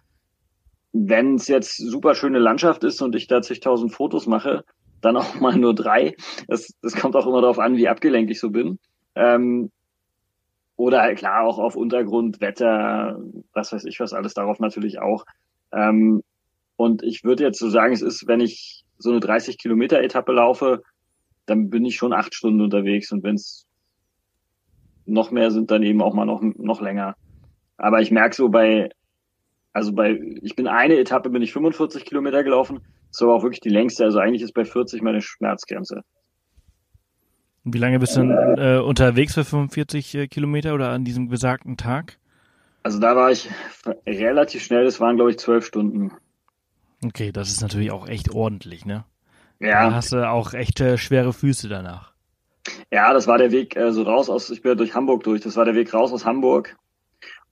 wenn es jetzt super schöne Landschaft ist und ich da zigtausend Fotos mache, dann auch mal nur drei. Das, das kommt auch immer darauf an, wie abgelenkt ich so bin. Ähm, oder halt klar auch auf Untergrund, Wetter, was weiß ich was alles, darauf natürlich auch. Ähm, und ich würde jetzt so sagen, es ist, wenn ich so eine 30 Kilometer Etappe laufe, dann bin ich schon acht Stunden unterwegs und wenn es noch mehr sind, dann eben auch mal noch, noch länger. Aber ich merke so bei, also bei, ich bin eine Etappe, bin ich 45 Kilometer gelaufen, war auch wirklich die längste, also eigentlich ist bei 40 meine Schmerzgrenze. Wie lange bist du denn äh, unterwegs für 45 äh, Kilometer oder an diesem besagten Tag? Also da war ich relativ schnell, das waren glaube ich zwölf Stunden. Okay, das ist natürlich auch echt ordentlich, ne? Ja. Da hast du auch echt äh, schwere Füße danach. Ja, das war der Weg äh, so raus aus, ich bin durch Hamburg durch, das war der Weg raus aus Hamburg.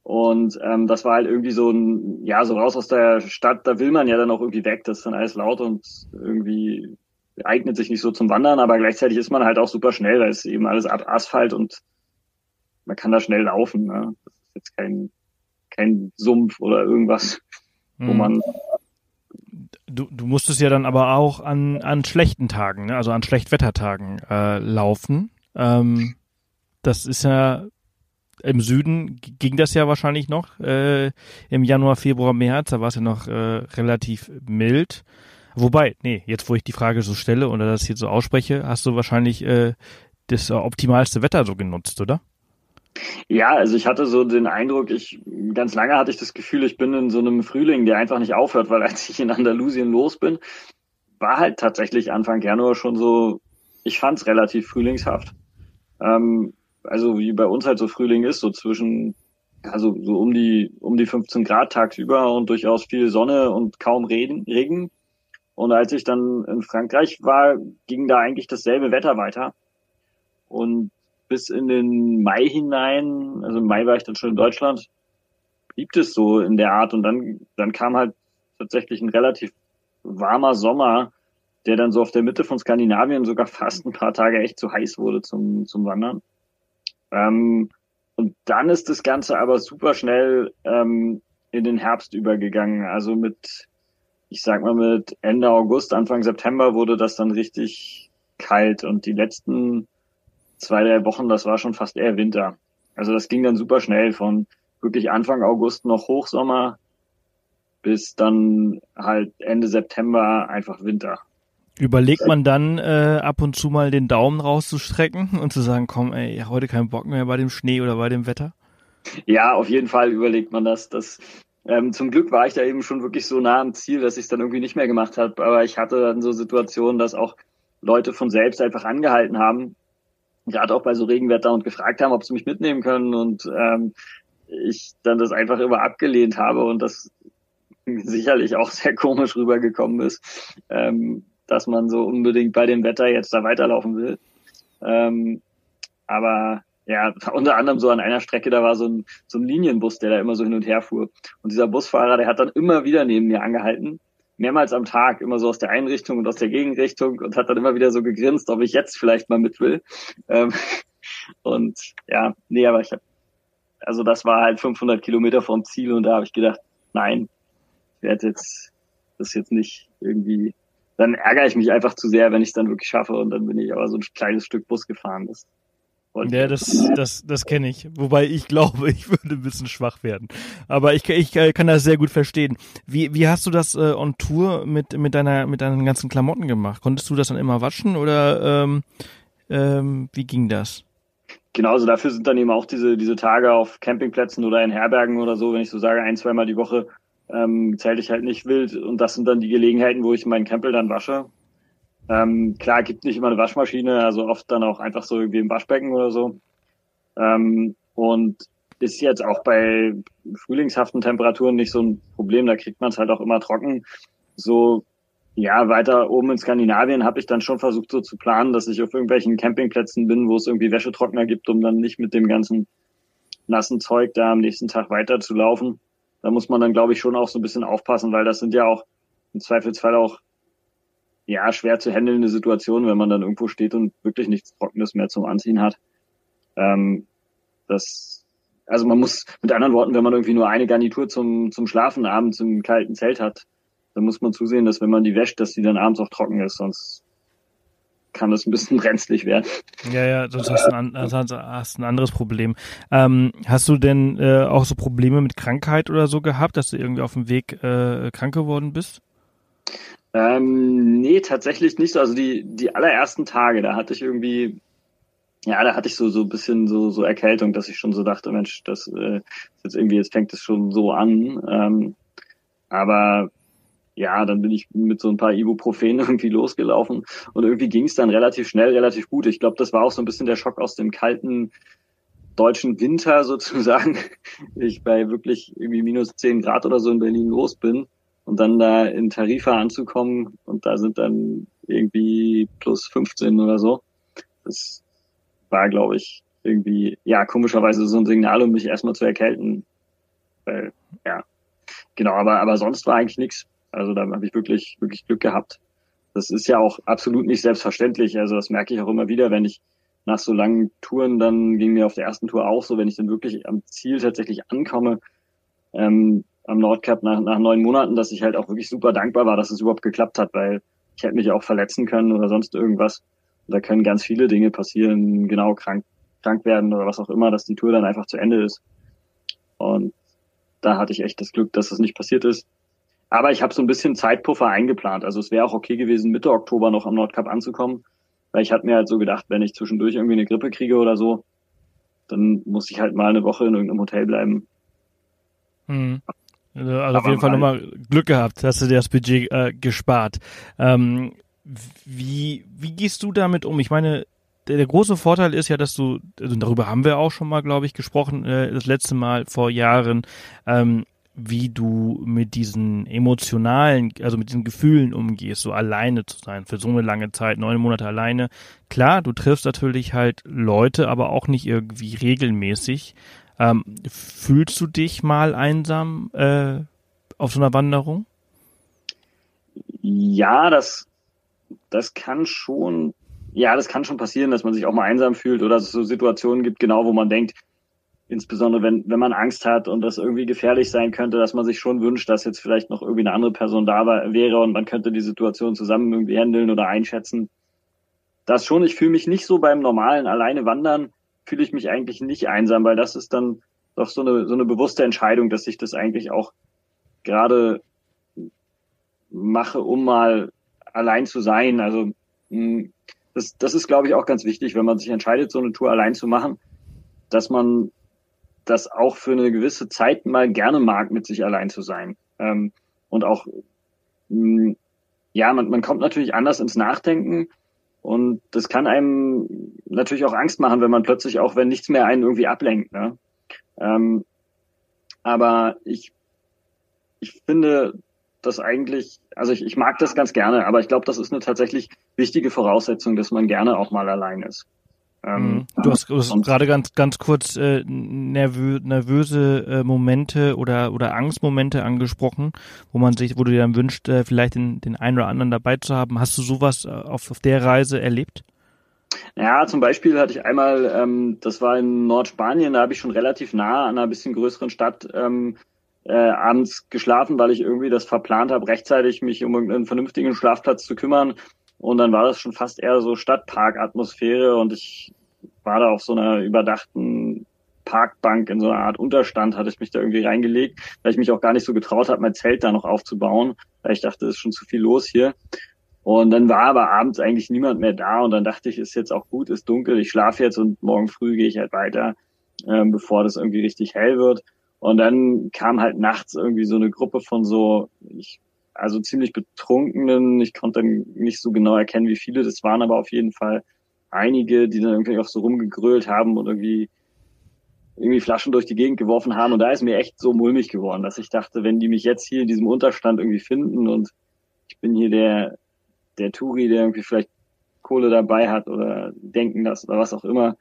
Und ähm, das war halt irgendwie so ein, ja, so raus aus der Stadt, da will man ja dann auch irgendwie weg, das ist dann alles laut und irgendwie eignet sich nicht so zum Wandern, aber gleichzeitig ist man halt auch super schnell, da ist eben alles Asphalt und man kann da schnell laufen. Ne? Das ist jetzt kein, kein Sumpf oder irgendwas, mhm. wo man. Du, du musstest ja dann aber auch an, an schlechten Tagen, ne? also an Schlechtwettertagen äh, laufen. Ähm, das ist ja im Süden ging das ja wahrscheinlich noch äh, im Januar, Februar, März, da war es ja noch äh, relativ mild. Wobei, nee, jetzt wo ich die Frage so stelle oder das hier so ausspreche, hast du wahrscheinlich äh, das optimalste Wetter so genutzt, oder? Ja, also ich hatte so den Eindruck, ich ganz lange hatte ich das Gefühl, ich bin in so einem Frühling, der einfach nicht aufhört, weil als ich in Andalusien los bin, war halt tatsächlich Anfang Januar schon so, ich fand es relativ frühlingshaft. Ähm, also wie bei uns halt so Frühling ist, so zwischen, also so um die um die 15 Grad tagsüber und durchaus viel Sonne und kaum Regen. Regen. Und als ich dann in Frankreich war, ging da eigentlich dasselbe Wetter weiter. Und bis in den Mai hinein, also im Mai war ich dann schon in Deutschland, blieb es so in der Art. Und dann, dann kam halt tatsächlich ein relativ warmer Sommer, der dann so auf der Mitte von Skandinavien sogar fast ein paar Tage echt zu heiß wurde zum, zum Wandern. Ähm, und dann ist das Ganze aber super schnell ähm, in den Herbst übergegangen. Also mit ich sag mal, mit Ende August, Anfang September wurde das dann richtig kalt und die letzten zwei, drei Wochen, das war schon fast eher Winter. Also das ging dann super schnell von wirklich Anfang August noch Hochsommer bis dann halt Ende September einfach Winter. Überlegt man dann äh, ab und zu mal den Daumen rauszustrecken und zu sagen, komm, ey, heute keinen Bock mehr bei dem Schnee oder bei dem Wetter? Ja, auf jeden Fall überlegt man das. Das ähm, zum Glück war ich da eben schon wirklich so nah am Ziel, dass ich es dann irgendwie nicht mehr gemacht habe. Aber ich hatte dann so Situationen, dass auch Leute von selbst einfach angehalten haben, gerade auch bei so Regenwetter und gefragt haben, ob sie mich mitnehmen können und ähm, ich dann das einfach immer abgelehnt habe und das sicherlich auch sehr komisch rübergekommen ist, ähm, dass man so unbedingt bei dem Wetter jetzt da weiterlaufen will. Ähm, aber ja, unter anderem so an einer Strecke, da war so ein, so ein Linienbus, der da immer so hin und her fuhr. Und dieser Busfahrer, der hat dann immer wieder neben mir angehalten, mehrmals am Tag, immer so aus der einen Richtung und aus der Gegenrichtung und hat dann immer wieder so gegrinst, ob ich jetzt vielleicht mal mit will. Ähm, und ja, nee, aber ich habe, also das war halt 500 Kilometer vom Ziel und da habe ich gedacht, nein, ich werde jetzt das jetzt nicht irgendwie, dann ärgere ich mich einfach zu sehr, wenn ich es dann wirklich schaffe und dann bin ich aber so ein kleines Stück Bus gefahren. Das ja, das, das, das kenne ich. Wobei ich glaube, ich würde ein bisschen schwach werden. Aber ich, ich äh, kann das sehr gut verstehen. Wie, wie hast du das äh, on Tour mit, mit, deiner, mit deinen ganzen Klamotten gemacht? Konntest du das dann immer waschen oder ähm, ähm, wie ging das? Genau, also dafür sind dann eben auch diese, diese Tage auf Campingplätzen oder in Herbergen oder so, wenn ich so sage, ein, zweimal die Woche ähm, zähle ich halt nicht wild. Und das sind dann die Gelegenheiten, wo ich meinen Campbell dann wasche. Ähm, klar, gibt nicht immer eine Waschmaschine, also oft dann auch einfach so irgendwie im Waschbecken oder so. Ähm, und ist jetzt auch bei frühlingshaften Temperaturen nicht so ein Problem, da kriegt man es halt auch immer trocken. So, ja, weiter oben in Skandinavien habe ich dann schon versucht so zu planen, dass ich auf irgendwelchen Campingplätzen bin, wo es irgendwie Wäschetrockner gibt, um dann nicht mit dem ganzen nassen Zeug da am nächsten Tag weiter zu laufen. Da muss man dann, glaube ich, schon auch so ein bisschen aufpassen, weil das sind ja auch im Zweifelsfall auch ja, schwer zu handelnde Situation, wenn man dann irgendwo steht und wirklich nichts Trockenes mehr zum Anziehen hat. Ähm, das, also man muss, mit anderen Worten, wenn man irgendwie nur eine Garnitur zum, zum Schlafen abends im kalten Zelt hat, dann muss man zusehen, dass wenn man die wäscht, dass die dann abends auch trocken ist, sonst kann das ein bisschen brenzlig werden. Ja, ja, das hast ein, hast ein anderes Problem. Ähm, hast du denn äh, auch so Probleme mit Krankheit oder so gehabt, dass du irgendwie auf dem Weg äh, krank geworden bist? Ähm, nee, tatsächlich nicht so. Also die, die allerersten Tage, da hatte ich irgendwie, ja, da hatte ich so, so ein bisschen so, so Erkältung, dass ich schon so dachte, Mensch, das äh, jetzt irgendwie, jetzt fängt es schon so an. Ähm, aber ja, dann bin ich mit so ein paar Ibuprofen irgendwie losgelaufen und irgendwie ging es dann relativ schnell, relativ gut. Ich glaube, das war auch so ein bisschen der Schock aus dem kalten deutschen Winter sozusagen. Ich bei wirklich irgendwie minus zehn Grad oder so in Berlin los bin und dann da in Tarifa anzukommen und da sind dann irgendwie plus 15 oder so. Das war, glaube ich, irgendwie, ja, komischerweise so ein Signal, um mich erstmal zu erkälten. Weil, ja, genau, aber, aber sonst war eigentlich nichts. Also da habe ich wirklich, wirklich Glück gehabt. Das ist ja auch absolut nicht selbstverständlich. Also das merke ich auch immer wieder, wenn ich nach so langen Touren, dann ging mir auf der ersten Tour auch so, wenn ich dann wirklich am Ziel tatsächlich ankomme, ähm, am Nordcup nach, nach neun Monaten, dass ich halt auch wirklich super dankbar war, dass es überhaupt geklappt hat, weil ich hätte mich auch verletzen können oder sonst irgendwas. Da können ganz viele Dinge passieren, genau krank, krank werden oder was auch immer, dass die Tour dann einfach zu Ende ist. Und da hatte ich echt das Glück, dass das nicht passiert ist. Aber ich habe so ein bisschen Zeitpuffer eingeplant. Also es wäre auch okay gewesen, Mitte Oktober noch am Nordcup anzukommen. Weil ich hatte mir halt so gedacht, wenn ich zwischendurch irgendwie eine Grippe kriege oder so, dann muss ich halt mal eine Woche in irgendeinem Hotel bleiben. Hm. Also, also auf jeden Fall nochmal Glück gehabt, hast du dir das Budget äh, gespart. Ähm, wie, wie gehst du damit um? Ich meine, der, der, große Vorteil ist ja, dass du, also darüber haben wir auch schon mal, glaube ich, gesprochen, äh, das letzte Mal vor Jahren, ähm, wie du mit diesen emotionalen, also mit diesen Gefühlen umgehst, so alleine zu sein, für so eine lange Zeit, neun Monate alleine. Klar, du triffst natürlich halt Leute, aber auch nicht irgendwie regelmäßig. Ähm, fühlst du dich mal einsam äh, auf so einer Wanderung? Ja, das, das kann schon, ja, das kann schon passieren, dass man sich auch mal einsam fühlt oder es so Situationen gibt, genau, wo man denkt, insbesondere wenn, wenn man Angst hat und das irgendwie gefährlich sein könnte, dass man sich schon wünscht, dass jetzt vielleicht noch irgendwie eine andere Person da war, wäre und man könnte die Situation zusammen irgendwie handeln oder einschätzen. Das schon, ich fühle mich nicht so beim normalen alleine wandern, fühle ich mich eigentlich nicht einsam, weil das ist dann doch so eine, so eine bewusste Entscheidung, dass ich das eigentlich auch gerade mache, um mal allein zu sein. Also hm, das, das ist, glaube ich, auch ganz wichtig, wenn man sich entscheidet, so eine Tour allein zu machen, dass man das auch für eine gewisse Zeit mal gerne mag, mit sich allein zu sein. Ähm, und auch, hm, ja, man, man kommt natürlich anders ins Nachdenken und das kann einem natürlich auch Angst machen, wenn man plötzlich auch, wenn nichts mehr einen irgendwie ablenkt. Ne? Ähm, aber ich, ich finde das eigentlich, also ich, ich mag das ganz gerne, aber ich glaube, das ist eine tatsächlich wichtige Voraussetzung, dass man gerne auch mal allein ist. Ähm, mhm. du hast, du hast gerade ganz ganz kurz äh, nervö nervöse äh, Momente oder oder Angstmomente angesprochen, wo man sich, wo du dir dann wünscht, äh, vielleicht den, den einen oder anderen dabei zu haben. Hast du sowas äh, auf, auf der Reise erlebt? Ja, zum Beispiel hatte ich einmal, ähm, das war in Nordspanien, da habe ich schon relativ nah an einer bisschen größeren Stadt ähm, äh, abends geschlafen, weil ich irgendwie das verplant habe, rechtzeitig mich um irgendeinen vernünftigen Schlafplatz zu kümmern und dann war das schon fast eher so Stadtpark-Atmosphäre und ich war da auf so einer überdachten Parkbank in so einer Art Unterstand, hatte ich mich da irgendwie reingelegt, weil ich mich auch gar nicht so getraut habe, mein Zelt da noch aufzubauen, weil ich dachte, es ist schon zu viel los hier. Und dann war aber abends eigentlich niemand mehr da und dann dachte ich, ist jetzt auch gut, ist dunkel, ich schlafe jetzt und morgen früh gehe ich halt weiter, ähm, bevor das irgendwie richtig hell wird. Und dann kam halt nachts irgendwie so eine Gruppe von so, ich also ziemlich betrunkenen. Ich konnte nicht so genau erkennen, wie viele das waren, aber auf jeden Fall einige, die dann irgendwie auch so rumgegrölt haben und irgendwie irgendwie Flaschen durch die Gegend geworfen haben. Und da ist mir echt so mulmig geworden, dass ich dachte, wenn die mich jetzt hier in diesem Unterstand irgendwie finden und ich bin hier der, der Turi, der irgendwie vielleicht Kohle dabei hat oder denken das oder was auch immer,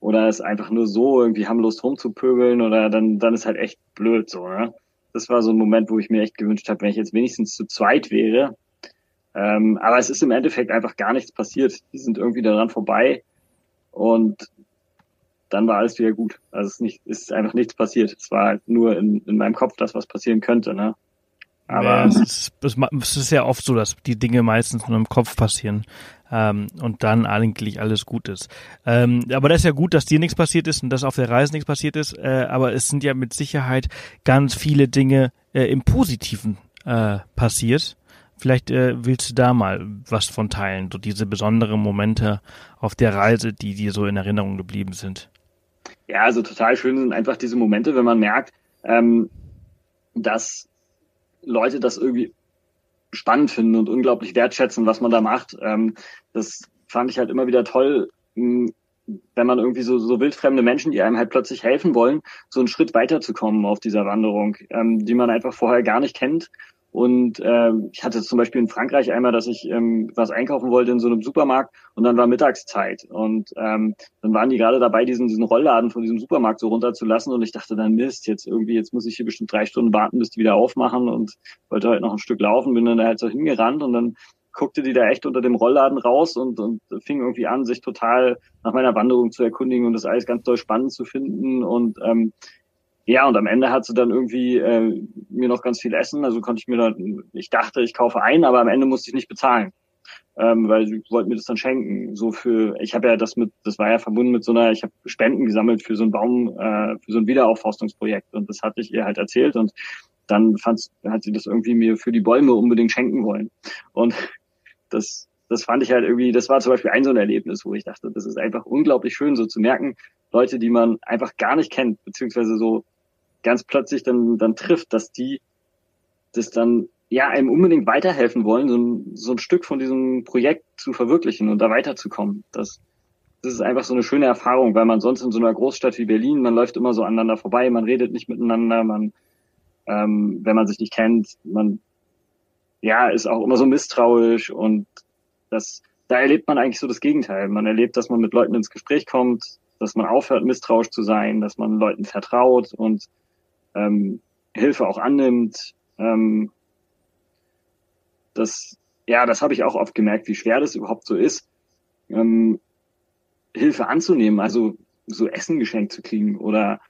oder es einfach nur so irgendwie Lust rumzupöbeln oder dann, dann ist halt echt blöd so, ne? Das war so ein Moment, wo ich mir echt gewünscht habe, wenn ich jetzt wenigstens zu zweit wäre. Ähm, aber es ist im Endeffekt einfach gar nichts passiert. Die sind irgendwie daran vorbei und dann war alles wieder gut. Also es ist, nicht, ist einfach nichts passiert. Es war halt nur in, in meinem Kopf das, was passieren könnte. Ne? Aber ja, es, ist, es ist ja oft so, dass die Dinge meistens nur im Kopf passieren ähm, und dann eigentlich alles gut ist. Ähm, aber das ist ja gut, dass dir nichts passiert ist und dass auf der Reise nichts passiert ist. Äh, aber es sind ja mit Sicherheit ganz viele Dinge äh, im Positiven äh, passiert. Vielleicht äh, willst du da mal was von teilen, so diese besonderen Momente auf der Reise, die dir so in Erinnerung geblieben sind. Ja, also total schön sind einfach diese Momente, wenn man merkt, ähm, dass Leute das irgendwie spannend finden und unglaublich wertschätzen, was man da macht. Ähm, das fand ich halt immer wieder toll, wenn man irgendwie so, so wildfremde Menschen, die einem halt plötzlich helfen wollen, so einen Schritt weiterzukommen auf dieser Wanderung, ähm, die man einfach vorher gar nicht kennt und äh, ich hatte zum Beispiel in Frankreich einmal, dass ich ähm, was einkaufen wollte in so einem Supermarkt und dann war Mittagszeit. Und ähm, dann waren die gerade dabei, diesen, diesen Rollladen von diesem Supermarkt so runterzulassen. Und ich dachte dann, Mist, jetzt irgendwie, jetzt muss ich hier bestimmt drei Stunden warten, bis die wieder aufmachen und wollte halt noch ein Stück laufen, bin dann da halt so hingerannt und dann guckte die da echt unter dem Rollladen raus und, und fing irgendwie an, sich total nach meiner Wanderung zu erkundigen und das alles ganz doll spannend zu finden. Und ähm, ja, und am Ende hat sie dann irgendwie äh, mir noch ganz viel Essen. Also konnte ich mir dann, ich dachte, ich kaufe ein, aber am Ende musste ich nicht bezahlen. Ähm, weil sie wollten mir das dann schenken. So für, ich habe ja das mit, das war ja verbunden mit so einer, ich habe Spenden gesammelt für so einen Baum, äh, für so ein Wiederaufforstungsprojekt und das hatte ich ihr halt erzählt und dann fand, hat sie das irgendwie mir für die Bäume unbedingt schenken wollen. Und das, das fand ich halt irgendwie, das war zum Beispiel ein so ein Erlebnis, wo ich dachte, das ist einfach unglaublich schön, so zu merken, Leute, die man einfach gar nicht kennt, beziehungsweise so ganz plötzlich dann, dann trifft, dass die das dann ja einem unbedingt weiterhelfen wollen, so ein, so ein Stück von diesem Projekt zu verwirklichen und da weiterzukommen. Das, das ist einfach so eine schöne Erfahrung, weil man sonst in so einer Großstadt wie Berlin, man läuft immer so aneinander vorbei, man redet nicht miteinander, man, ähm, wenn man sich nicht kennt, man ja ist auch immer so misstrauisch und das, da erlebt man eigentlich so das Gegenteil. Man erlebt, dass man mit Leuten ins Gespräch kommt, dass man aufhört, misstrauisch zu sein, dass man Leuten vertraut und ähm, Hilfe auch annimmt. Ähm, das, ja, das habe ich auch oft gemerkt, wie schwer das überhaupt so ist, ähm, Hilfe anzunehmen, also so Essen geschenkt zu kriegen oder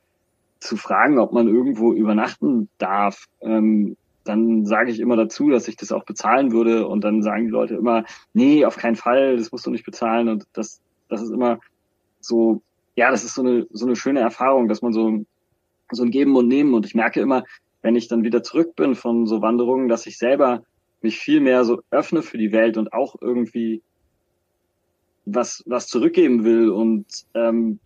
zu fragen, ob man irgendwo übernachten darf. Ähm, dann sage ich immer dazu, dass ich das auch bezahlen würde und dann sagen die Leute immer, nee, auf keinen Fall, das musst du nicht bezahlen und das, das ist immer so, ja, das ist so eine, so eine schöne Erfahrung, dass man so so ein Geben und Nehmen. Und ich merke immer, wenn ich dann wieder zurück bin von so Wanderungen, dass ich selber mich viel mehr so öffne für die Welt und auch irgendwie was, was zurückgeben will und ähm,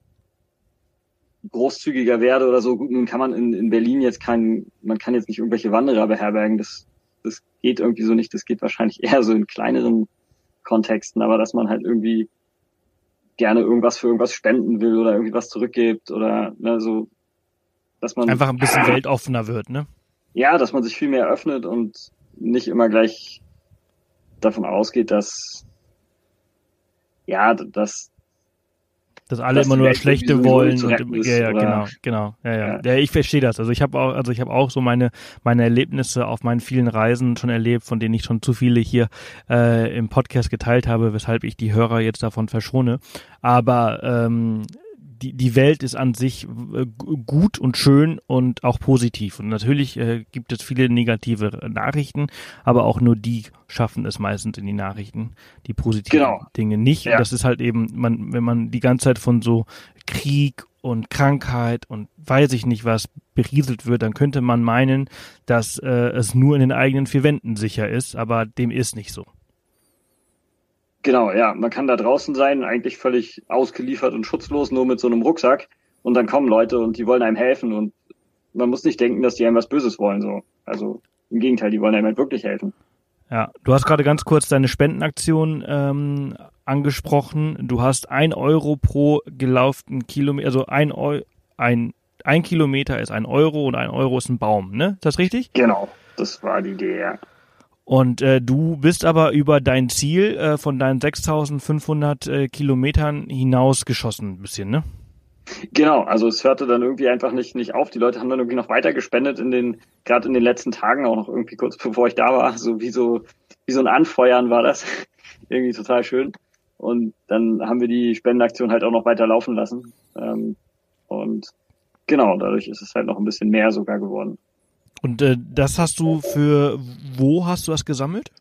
großzügiger werde oder so. Gut, nun kann man in, in Berlin jetzt kein, man kann jetzt nicht irgendwelche Wanderer beherbergen. Das, das geht irgendwie so nicht. Das geht wahrscheinlich eher so in kleineren Kontexten, aber dass man halt irgendwie gerne irgendwas für irgendwas spenden will oder irgendwie was zurückgibt oder ne, so dass man einfach ein bisschen weltoffener wird, ne? Ja, dass man sich viel mehr öffnet und nicht immer gleich davon ausgeht, dass ja, dass dass alle dass immer nur das Schlechte wollen und ja, ja, genau, genau, ja, ja, ja. ja ich verstehe das. Also ich habe auch, also ich habe auch so meine meine Erlebnisse auf meinen vielen Reisen schon erlebt, von denen ich schon zu viele hier äh, im Podcast geteilt habe, weshalb ich die Hörer jetzt davon verschone. Aber ähm, die, die Welt ist an sich äh, gut und schön und auch positiv. Und natürlich äh, gibt es viele negative Nachrichten, aber auch nur die schaffen es meistens in die Nachrichten, die positiven genau. Dinge nicht. Ja. Und das ist halt eben, man, wenn man die ganze Zeit von so Krieg und Krankheit und weiß ich nicht was berieselt wird, dann könnte man meinen, dass äh, es nur in den eigenen vier Wänden sicher ist, aber dem ist nicht so. Genau, ja. Man kann da draußen sein, eigentlich völlig ausgeliefert und schutzlos, nur mit so einem Rucksack. Und dann kommen Leute und die wollen einem helfen. Und man muss nicht denken, dass die einem was Böses wollen. So. Also im Gegenteil, die wollen einem halt wirklich helfen. Ja, du hast gerade ganz kurz deine Spendenaktion ähm, angesprochen. Du hast ein Euro pro gelauften Kilometer, also ein, Eu ein, ein Kilometer ist ein Euro und ein Euro ist ein Baum, ne? Ist das richtig? Genau, das war die Idee, ja. Und äh, du bist aber über dein Ziel äh, von deinen 6500 äh, Kilometern hinausgeschossen ein bisschen, ne? Genau, also es hörte dann irgendwie einfach nicht, nicht auf. Die Leute haben dann irgendwie noch weiter gespendet in den, gerade in den letzten Tagen, auch noch irgendwie kurz bevor ich da war. So wie so, wie so ein Anfeuern war das. irgendwie total schön. Und dann haben wir die Spendenaktion halt auch noch weiter laufen lassen. Ähm, und genau, dadurch ist es halt noch ein bisschen mehr sogar geworden. Und äh, das hast du für, wo hast du das gesammelt?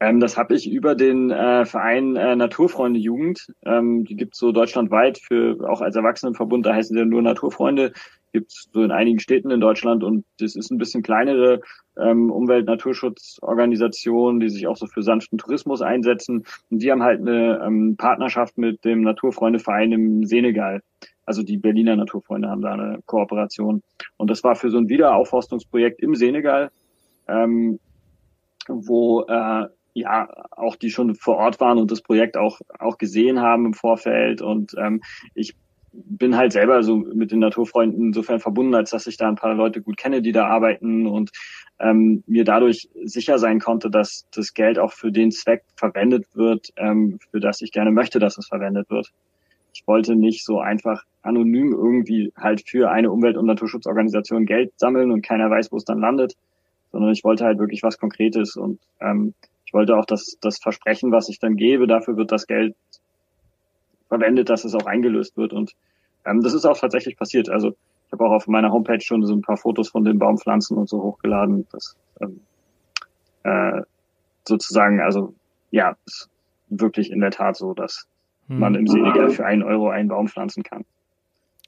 Ähm, das habe ich über den äh, Verein äh, Naturfreunde Jugend. Ähm, die gibt's so deutschlandweit für auch als Erwachsenenverbund, da heißen sie nur Naturfreunde, gibt's so in einigen Städten in Deutschland und das ist ein bisschen kleinere ähm, Umwelt-Naturschutzorganisation, die sich auch so für sanften Tourismus einsetzen. Und die haben halt eine ähm, Partnerschaft mit dem Naturfreundeverein im Senegal. Also die Berliner Naturfreunde haben da eine Kooperation. Und das war für so ein Wiederaufforstungsprojekt im Senegal, ähm, wo äh, ja auch die schon vor Ort waren und das Projekt auch auch gesehen haben im Vorfeld. Und ähm, ich bin halt selber so mit den Naturfreunden insofern verbunden, als dass ich da ein paar Leute gut kenne, die da arbeiten und ähm, mir dadurch sicher sein konnte, dass das Geld auch für den Zweck verwendet wird, ähm, für das ich gerne möchte, dass es verwendet wird. Ich wollte nicht so einfach anonym irgendwie halt für eine Umwelt- und Naturschutzorganisation Geld sammeln und keiner weiß, wo es dann landet, sondern ich wollte halt wirklich was Konkretes und ähm, ich wollte auch das, das Versprechen, was ich dann gebe, dafür wird das Geld verwendet, dass es auch eingelöst wird. Und ähm, das ist auch tatsächlich passiert. Also ich habe auch auf meiner Homepage schon so ein paar Fotos von den Baumpflanzen und so hochgeladen. Das ähm, äh, sozusagen, also ja, ist wirklich in der Tat so, dass. Man im Senegal für einen Euro einen Baum pflanzen kann.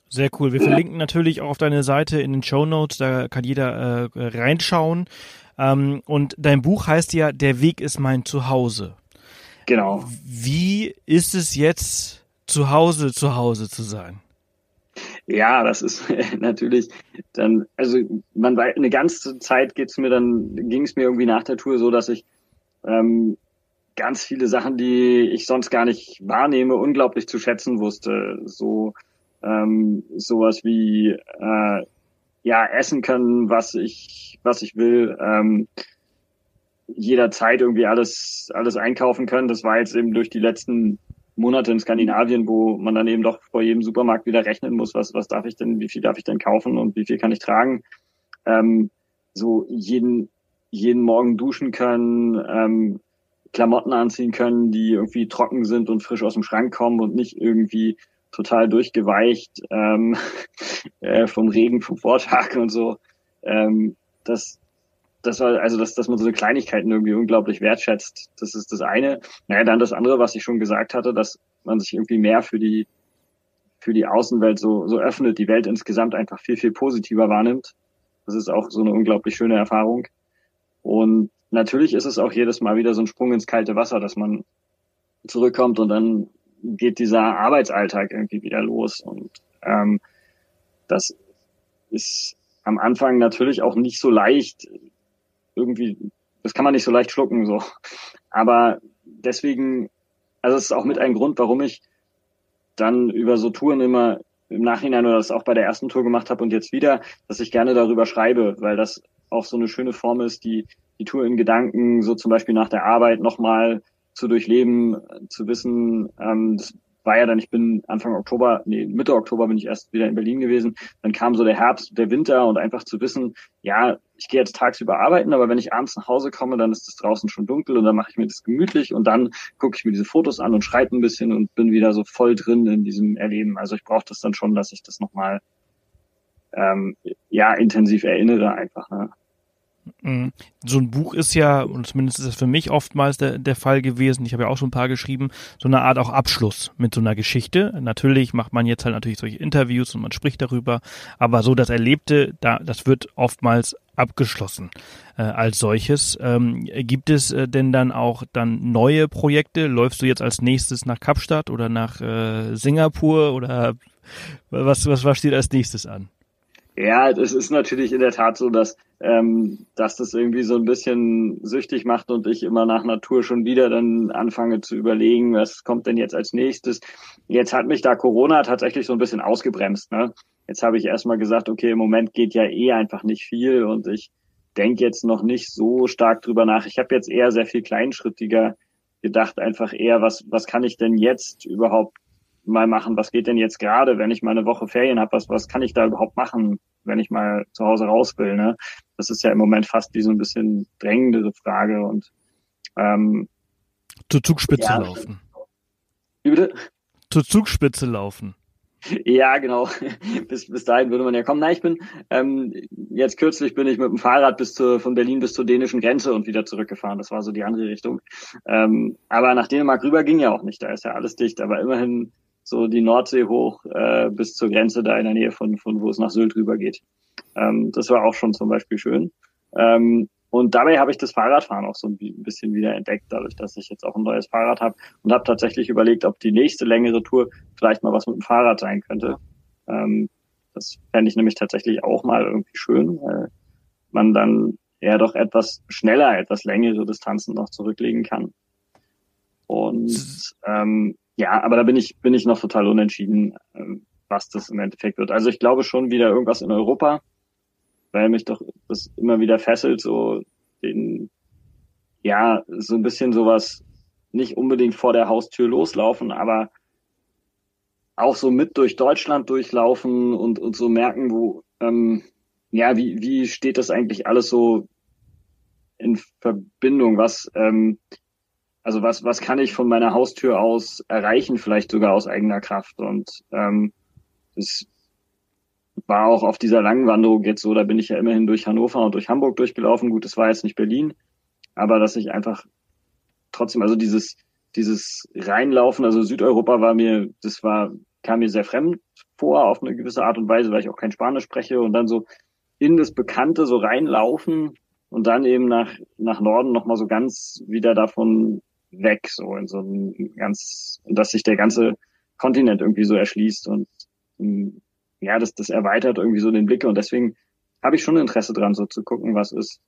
Sehr cool. Wir verlinken natürlich auch auf deine Seite in den Show Notes, da kann jeder äh, reinschauen. Ähm, und dein Buch heißt ja Der Weg ist mein Zuhause. Genau. Wie ist es jetzt zu Hause zu Hause zu sein? Ja, das ist natürlich dann, also man war eine ganze Zeit geht's mir dann, ging es mir irgendwie nach der Tour so, dass ich ähm, ganz viele Sachen, die ich sonst gar nicht wahrnehme, unglaublich zu schätzen wusste. So ähm, sowas wie äh, ja essen können, was ich was ich will. Ähm, jederzeit irgendwie alles alles einkaufen können. Das war jetzt eben durch die letzten Monate in Skandinavien, wo man dann eben doch vor jedem Supermarkt wieder rechnen muss, was, was darf ich denn, wie viel darf ich denn kaufen und wie viel kann ich tragen. Ähm, so jeden, jeden Morgen duschen können, ähm, Klamotten anziehen können, die irgendwie trocken sind und frisch aus dem Schrank kommen und nicht irgendwie total durchgeweicht ähm, äh, vom Regen vom Vortag und so. Ähm, das, das war, also dass, dass man so Kleinigkeiten irgendwie unglaublich wertschätzt. Das ist das eine. Naja, dann das andere, was ich schon gesagt hatte, dass man sich irgendwie mehr für die, für die Außenwelt so, so öffnet, die Welt insgesamt einfach viel, viel positiver wahrnimmt. Das ist auch so eine unglaublich schöne Erfahrung. Und natürlich ist es auch jedes Mal wieder so ein Sprung ins kalte Wasser, dass man zurückkommt und dann geht dieser Arbeitsalltag irgendwie wieder los. Und ähm, das ist am Anfang natürlich auch nicht so leicht, irgendwie, das kann man nicht so leicht schlucken, so. Aber deswegen, also es ist auch mit ein Grund, warum ich dann über so Touren immer im Nachhinein oder das auch bei der ersten Tour gemacht habe und jetzt wieder, dass ich gerne darüber schreibe, weil das auch so eine schöne Form ist, die die Tour in Gedanken so zum Beispiel nach der Arbeit nochmal zu durchleben, zu wissen, ähm, das war ja dann, ich bin Anfang Oktober, nee, Mitte Oktober bin ich erst wieder in Berlin gewesen. Dann kam so der Herbst, der Winter und einfach zu wissen, ja, ich gehe jetzt tagsüber arbeiten, aber wenn ich abends nach Hause komme, dann ist es draußen schon dunkel und dann mache ich mir das gemütlich und dann gucke ich mir diese Fotos an und schreibe ein bisschen und bin wieder so voll drin in diesem Erleben. Also ich brauche das dann schon, dass ich das nochmal ähm, ja intensiv erinnere einfach. Ne? Mhm. So ein Buch ist ja, und zumindest ist das für mich oftmals der, der Fall gewesen, ich habe ja auch schon ein paar geschrieben, so eine Art auch Abschluss mit so einer Geschichte. Natürlich macht man jetzt halt natürlich solche Interviews und man spricht darüber, aber so das Erlebte, da, das wird oftmals abgeschlossen äh, als solches. Ähm, gibt es äh, denn dann auch dann neue Projekte? Läufst du jetzt als nächstes nach Kapstadt oder nach äh, Singapur oder was, was, was steht als nächstes an? Ja, es ist natürlich in der Tat so, dass, ähm, dass das irgendwie so ein bisschen süchtig macht und ich immer nach Natur schon wieder dann anfange zu überlegen, was kommt denn jetzt als nächstes. Jetzt hat mich da Corona tatsächlich so ein bisschen ausgebremst. Ne? Jetzt habe ich erstmal gesagt, okay, im Moment geht ja eh einfach nicht viel und ich denke jetzt noch nicht so stark drüber nach. Ich habe jetzt eher sehr viel kleinschrittiger gedacht, einfach eher, was, was kann ich denn jetzt überhaupt mal machen, was geht denn jetzt gerade, wenn ich mal eine Woche Ferien habe, was, was kann ich da überhaupt machen, wenn ich mal zu Hause raus will. Ne? Das ist ja im Moment fast wie so ein bisschen drängendere Frage und ähm, zur Zugspitze ja. laufen. Wie bitte? Zur Zugspitze laufen. Ja, genau. bis, bis dahin würde man ja kommen. Nein, ich bin ähm, jetzt kürzlich bin ich mit dem Fahrrad bis zur von Berlin bis zur dänischen Grenze und wieder zurückgefahren. Das war so die andere Richtung. Ähm, aber nach Dänemark rüber ging ja auch nicht. Da ist ja alles dicht. Aber immerhin so die Nordsee hoch äh, bis zur Grenze da in der Nähe von, von wo es nach Sylt rüber geht. Ähm, das war auch schon zum Beispiel schön. Ähm, und dabei habe ich das Fahrradfahren auch so ein bisschen wieder entdeckt, dadurch, dass ich jetzt auch ein neues Fahrrad habe und habe tatsächlich überlegt, ob die nächste längere Tour vielleicht mal was mit dem Fahrrad sein könnte. Ähm, das fände ich nämlich tatsächlich auch mal irgendwie schön, weil man dann eher doch etwas schneller, etwas längere Distanzen noch zurücklegen kann. Und ähm, ja, aber da bin ich, bin ich noch total unentschieden, ähm, was das im Endeffekt wird. Also ich glaube schon wieder irgendwas in Europa, weil mich doch das immer wieder fesselt, so den, ja, so ein bisschen sowas nicht unbedingt vor der Haustür loslaufen, aber auch so mit durch Deutschland durchlaufen und, und so merken, wo, ähm, ja, wie, wie steht das eigentlich alles so in Verbindung? Was, ähm, also was, was kann ich von meiner Haustür aus erreichen, vielleicht sogar aus eigener Kraft? Und ähm, das war auch auf dieser langen Wanderung jetzt so, da bin ich ja immerhin durch Hannover und durch Hamburg durchgelaufen. Gut, das war jetzt nicht Berlin, aber dass ich einfach trotzdem, also dieses, dieses Reinlaufen, also Südeuropa war mir, das war, kam mir sehr fremd vor auf eine gewisse Art und Weise, weil ich auch kein Spanisch spreche und dann so in das Bekannte so reinlaufen und dann eben nach, nach Norden nochmal so ganz wieder davon weg, so in so ein ganz, dass sich der ganze Kontinent irgendwie so erschließt und ähm, ja, das, das erweitert irgendwie so den Blick und deswegen habe ich schon Interesse dran, so zu gucken, was ist,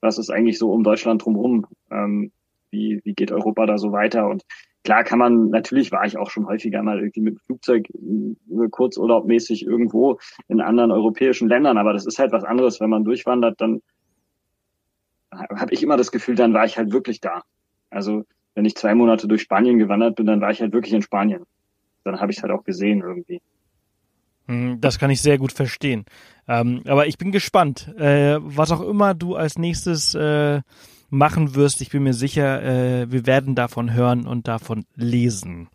was ist eigentlich so um Deutschland drumherum, ähm, wie, wie geht Europa da so weiter und klar kann man, natürlich war ich auch schon häufiger mal irgendwie mit Flugzeug äh, kurzurlaubmäßig irgendwo in anderen europäischen Ländern, aber das ist halt was anderes, wenn man durchwandert, dann habe ich immer das Gefühl, dann war ich halt wirklich da. Also wenn ich zwei Monate durch Spanien gewandert bin, dann war ich halt wirklich in Spanien. Dann habe ich es halt auch gesehen irgendwie. Hm, das kann ich sehr gut verstehen. Ähm, aber ich bin gespannt. Äh, was auch immer du als nächstes äh, machen wirst, ich bin mir sicher, äh, wir werden davon hören und davon lesen.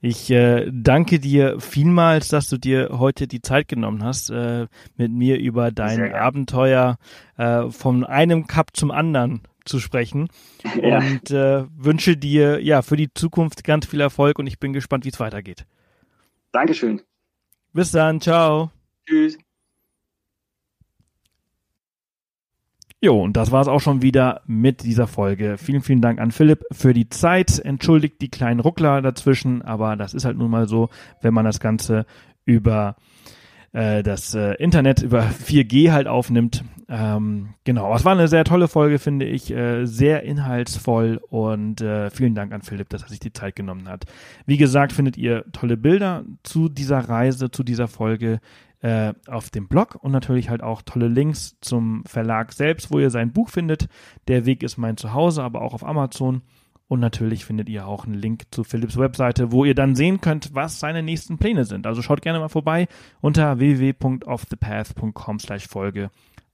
Ich äh, danke dir vielmals, dass du dir heute die Zeit genommen hast, äh, mit mir über dein Abenteuer äh, von einem Cup zum anderen zu sprechen. Ja. Und äh, wünsche dir ja für die Zukunft ganz viel Erfolg und ich bin gespannt, wie es weitergeht. Dankeschön. Bis dann, ciao. Tschüss. Jo, und das war es auch schon wieder mit dieser Folge. Vielen, vielen Dank an Philipp für die Zeit. Entschuldigt die kleinen Ruckler dazwischen, aber das ist halt nun mal so, wenn man das Ganze über äh, das äh, Internet über 4G halt aufnimmt. Ähm, genau, es war eine sehr tolle Folge, finde ich, äh, sehr inhaltsvoll und äh, vielen Dank an Philipp, dass er sich die Zeit genommen hat. Wie gesagt, findet ihr tolle Bilder zu dieser Reise, zu dieser Folge äh, auf dem Blog und natürlich halt auch tolle Links zum Verlag selbst, wo ihr sein Buch findet. Der Weg ist mein Zuhause, aber auch auf Amazon. Und natürlich findet ihr auch einen Link zu Philips Webseite, wo ihr dann sehen könnt, was seine nächsten Pläne sind. Also schaut gerne mal vorbei unter www.offthepath.com slash Folge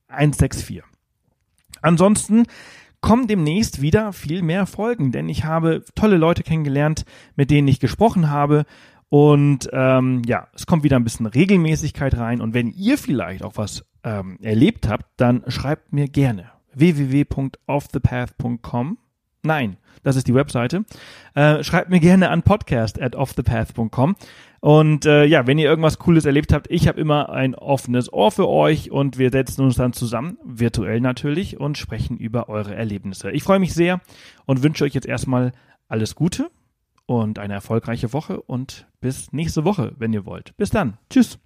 164. Ansonsten kommen demnächst wieder viel mehr Folgen, denn ich habe tolle Leute kennengelernt, mit denen ich gesprochen habe. Und ähm, ja, es kommt wieder ein bisschen Regelmäßigkeit rein. Und wenn ihr vielleicht auch was ähm, erlebt habt, dann schreibt mir gerne www.offthepath.com. Nein, das ist die Webseite. Äh, schreibt mir gerne an podcast at offthepath.com. Und äh, ja, wenn ihr irgendwas Cooles erlebt habt, ich habe immer ein offenes Ohr für euch und wir setzen uns dann zusammen, virtuell natürlich, und sprechen über eure Erlebnisse. Ich freue mich sehr und wünsche euch jetzt erstmal alles Gute und eine erfolgreiche Woche und bis nächste Woche, wenn ihr wollt. Bis dann. Tschüss.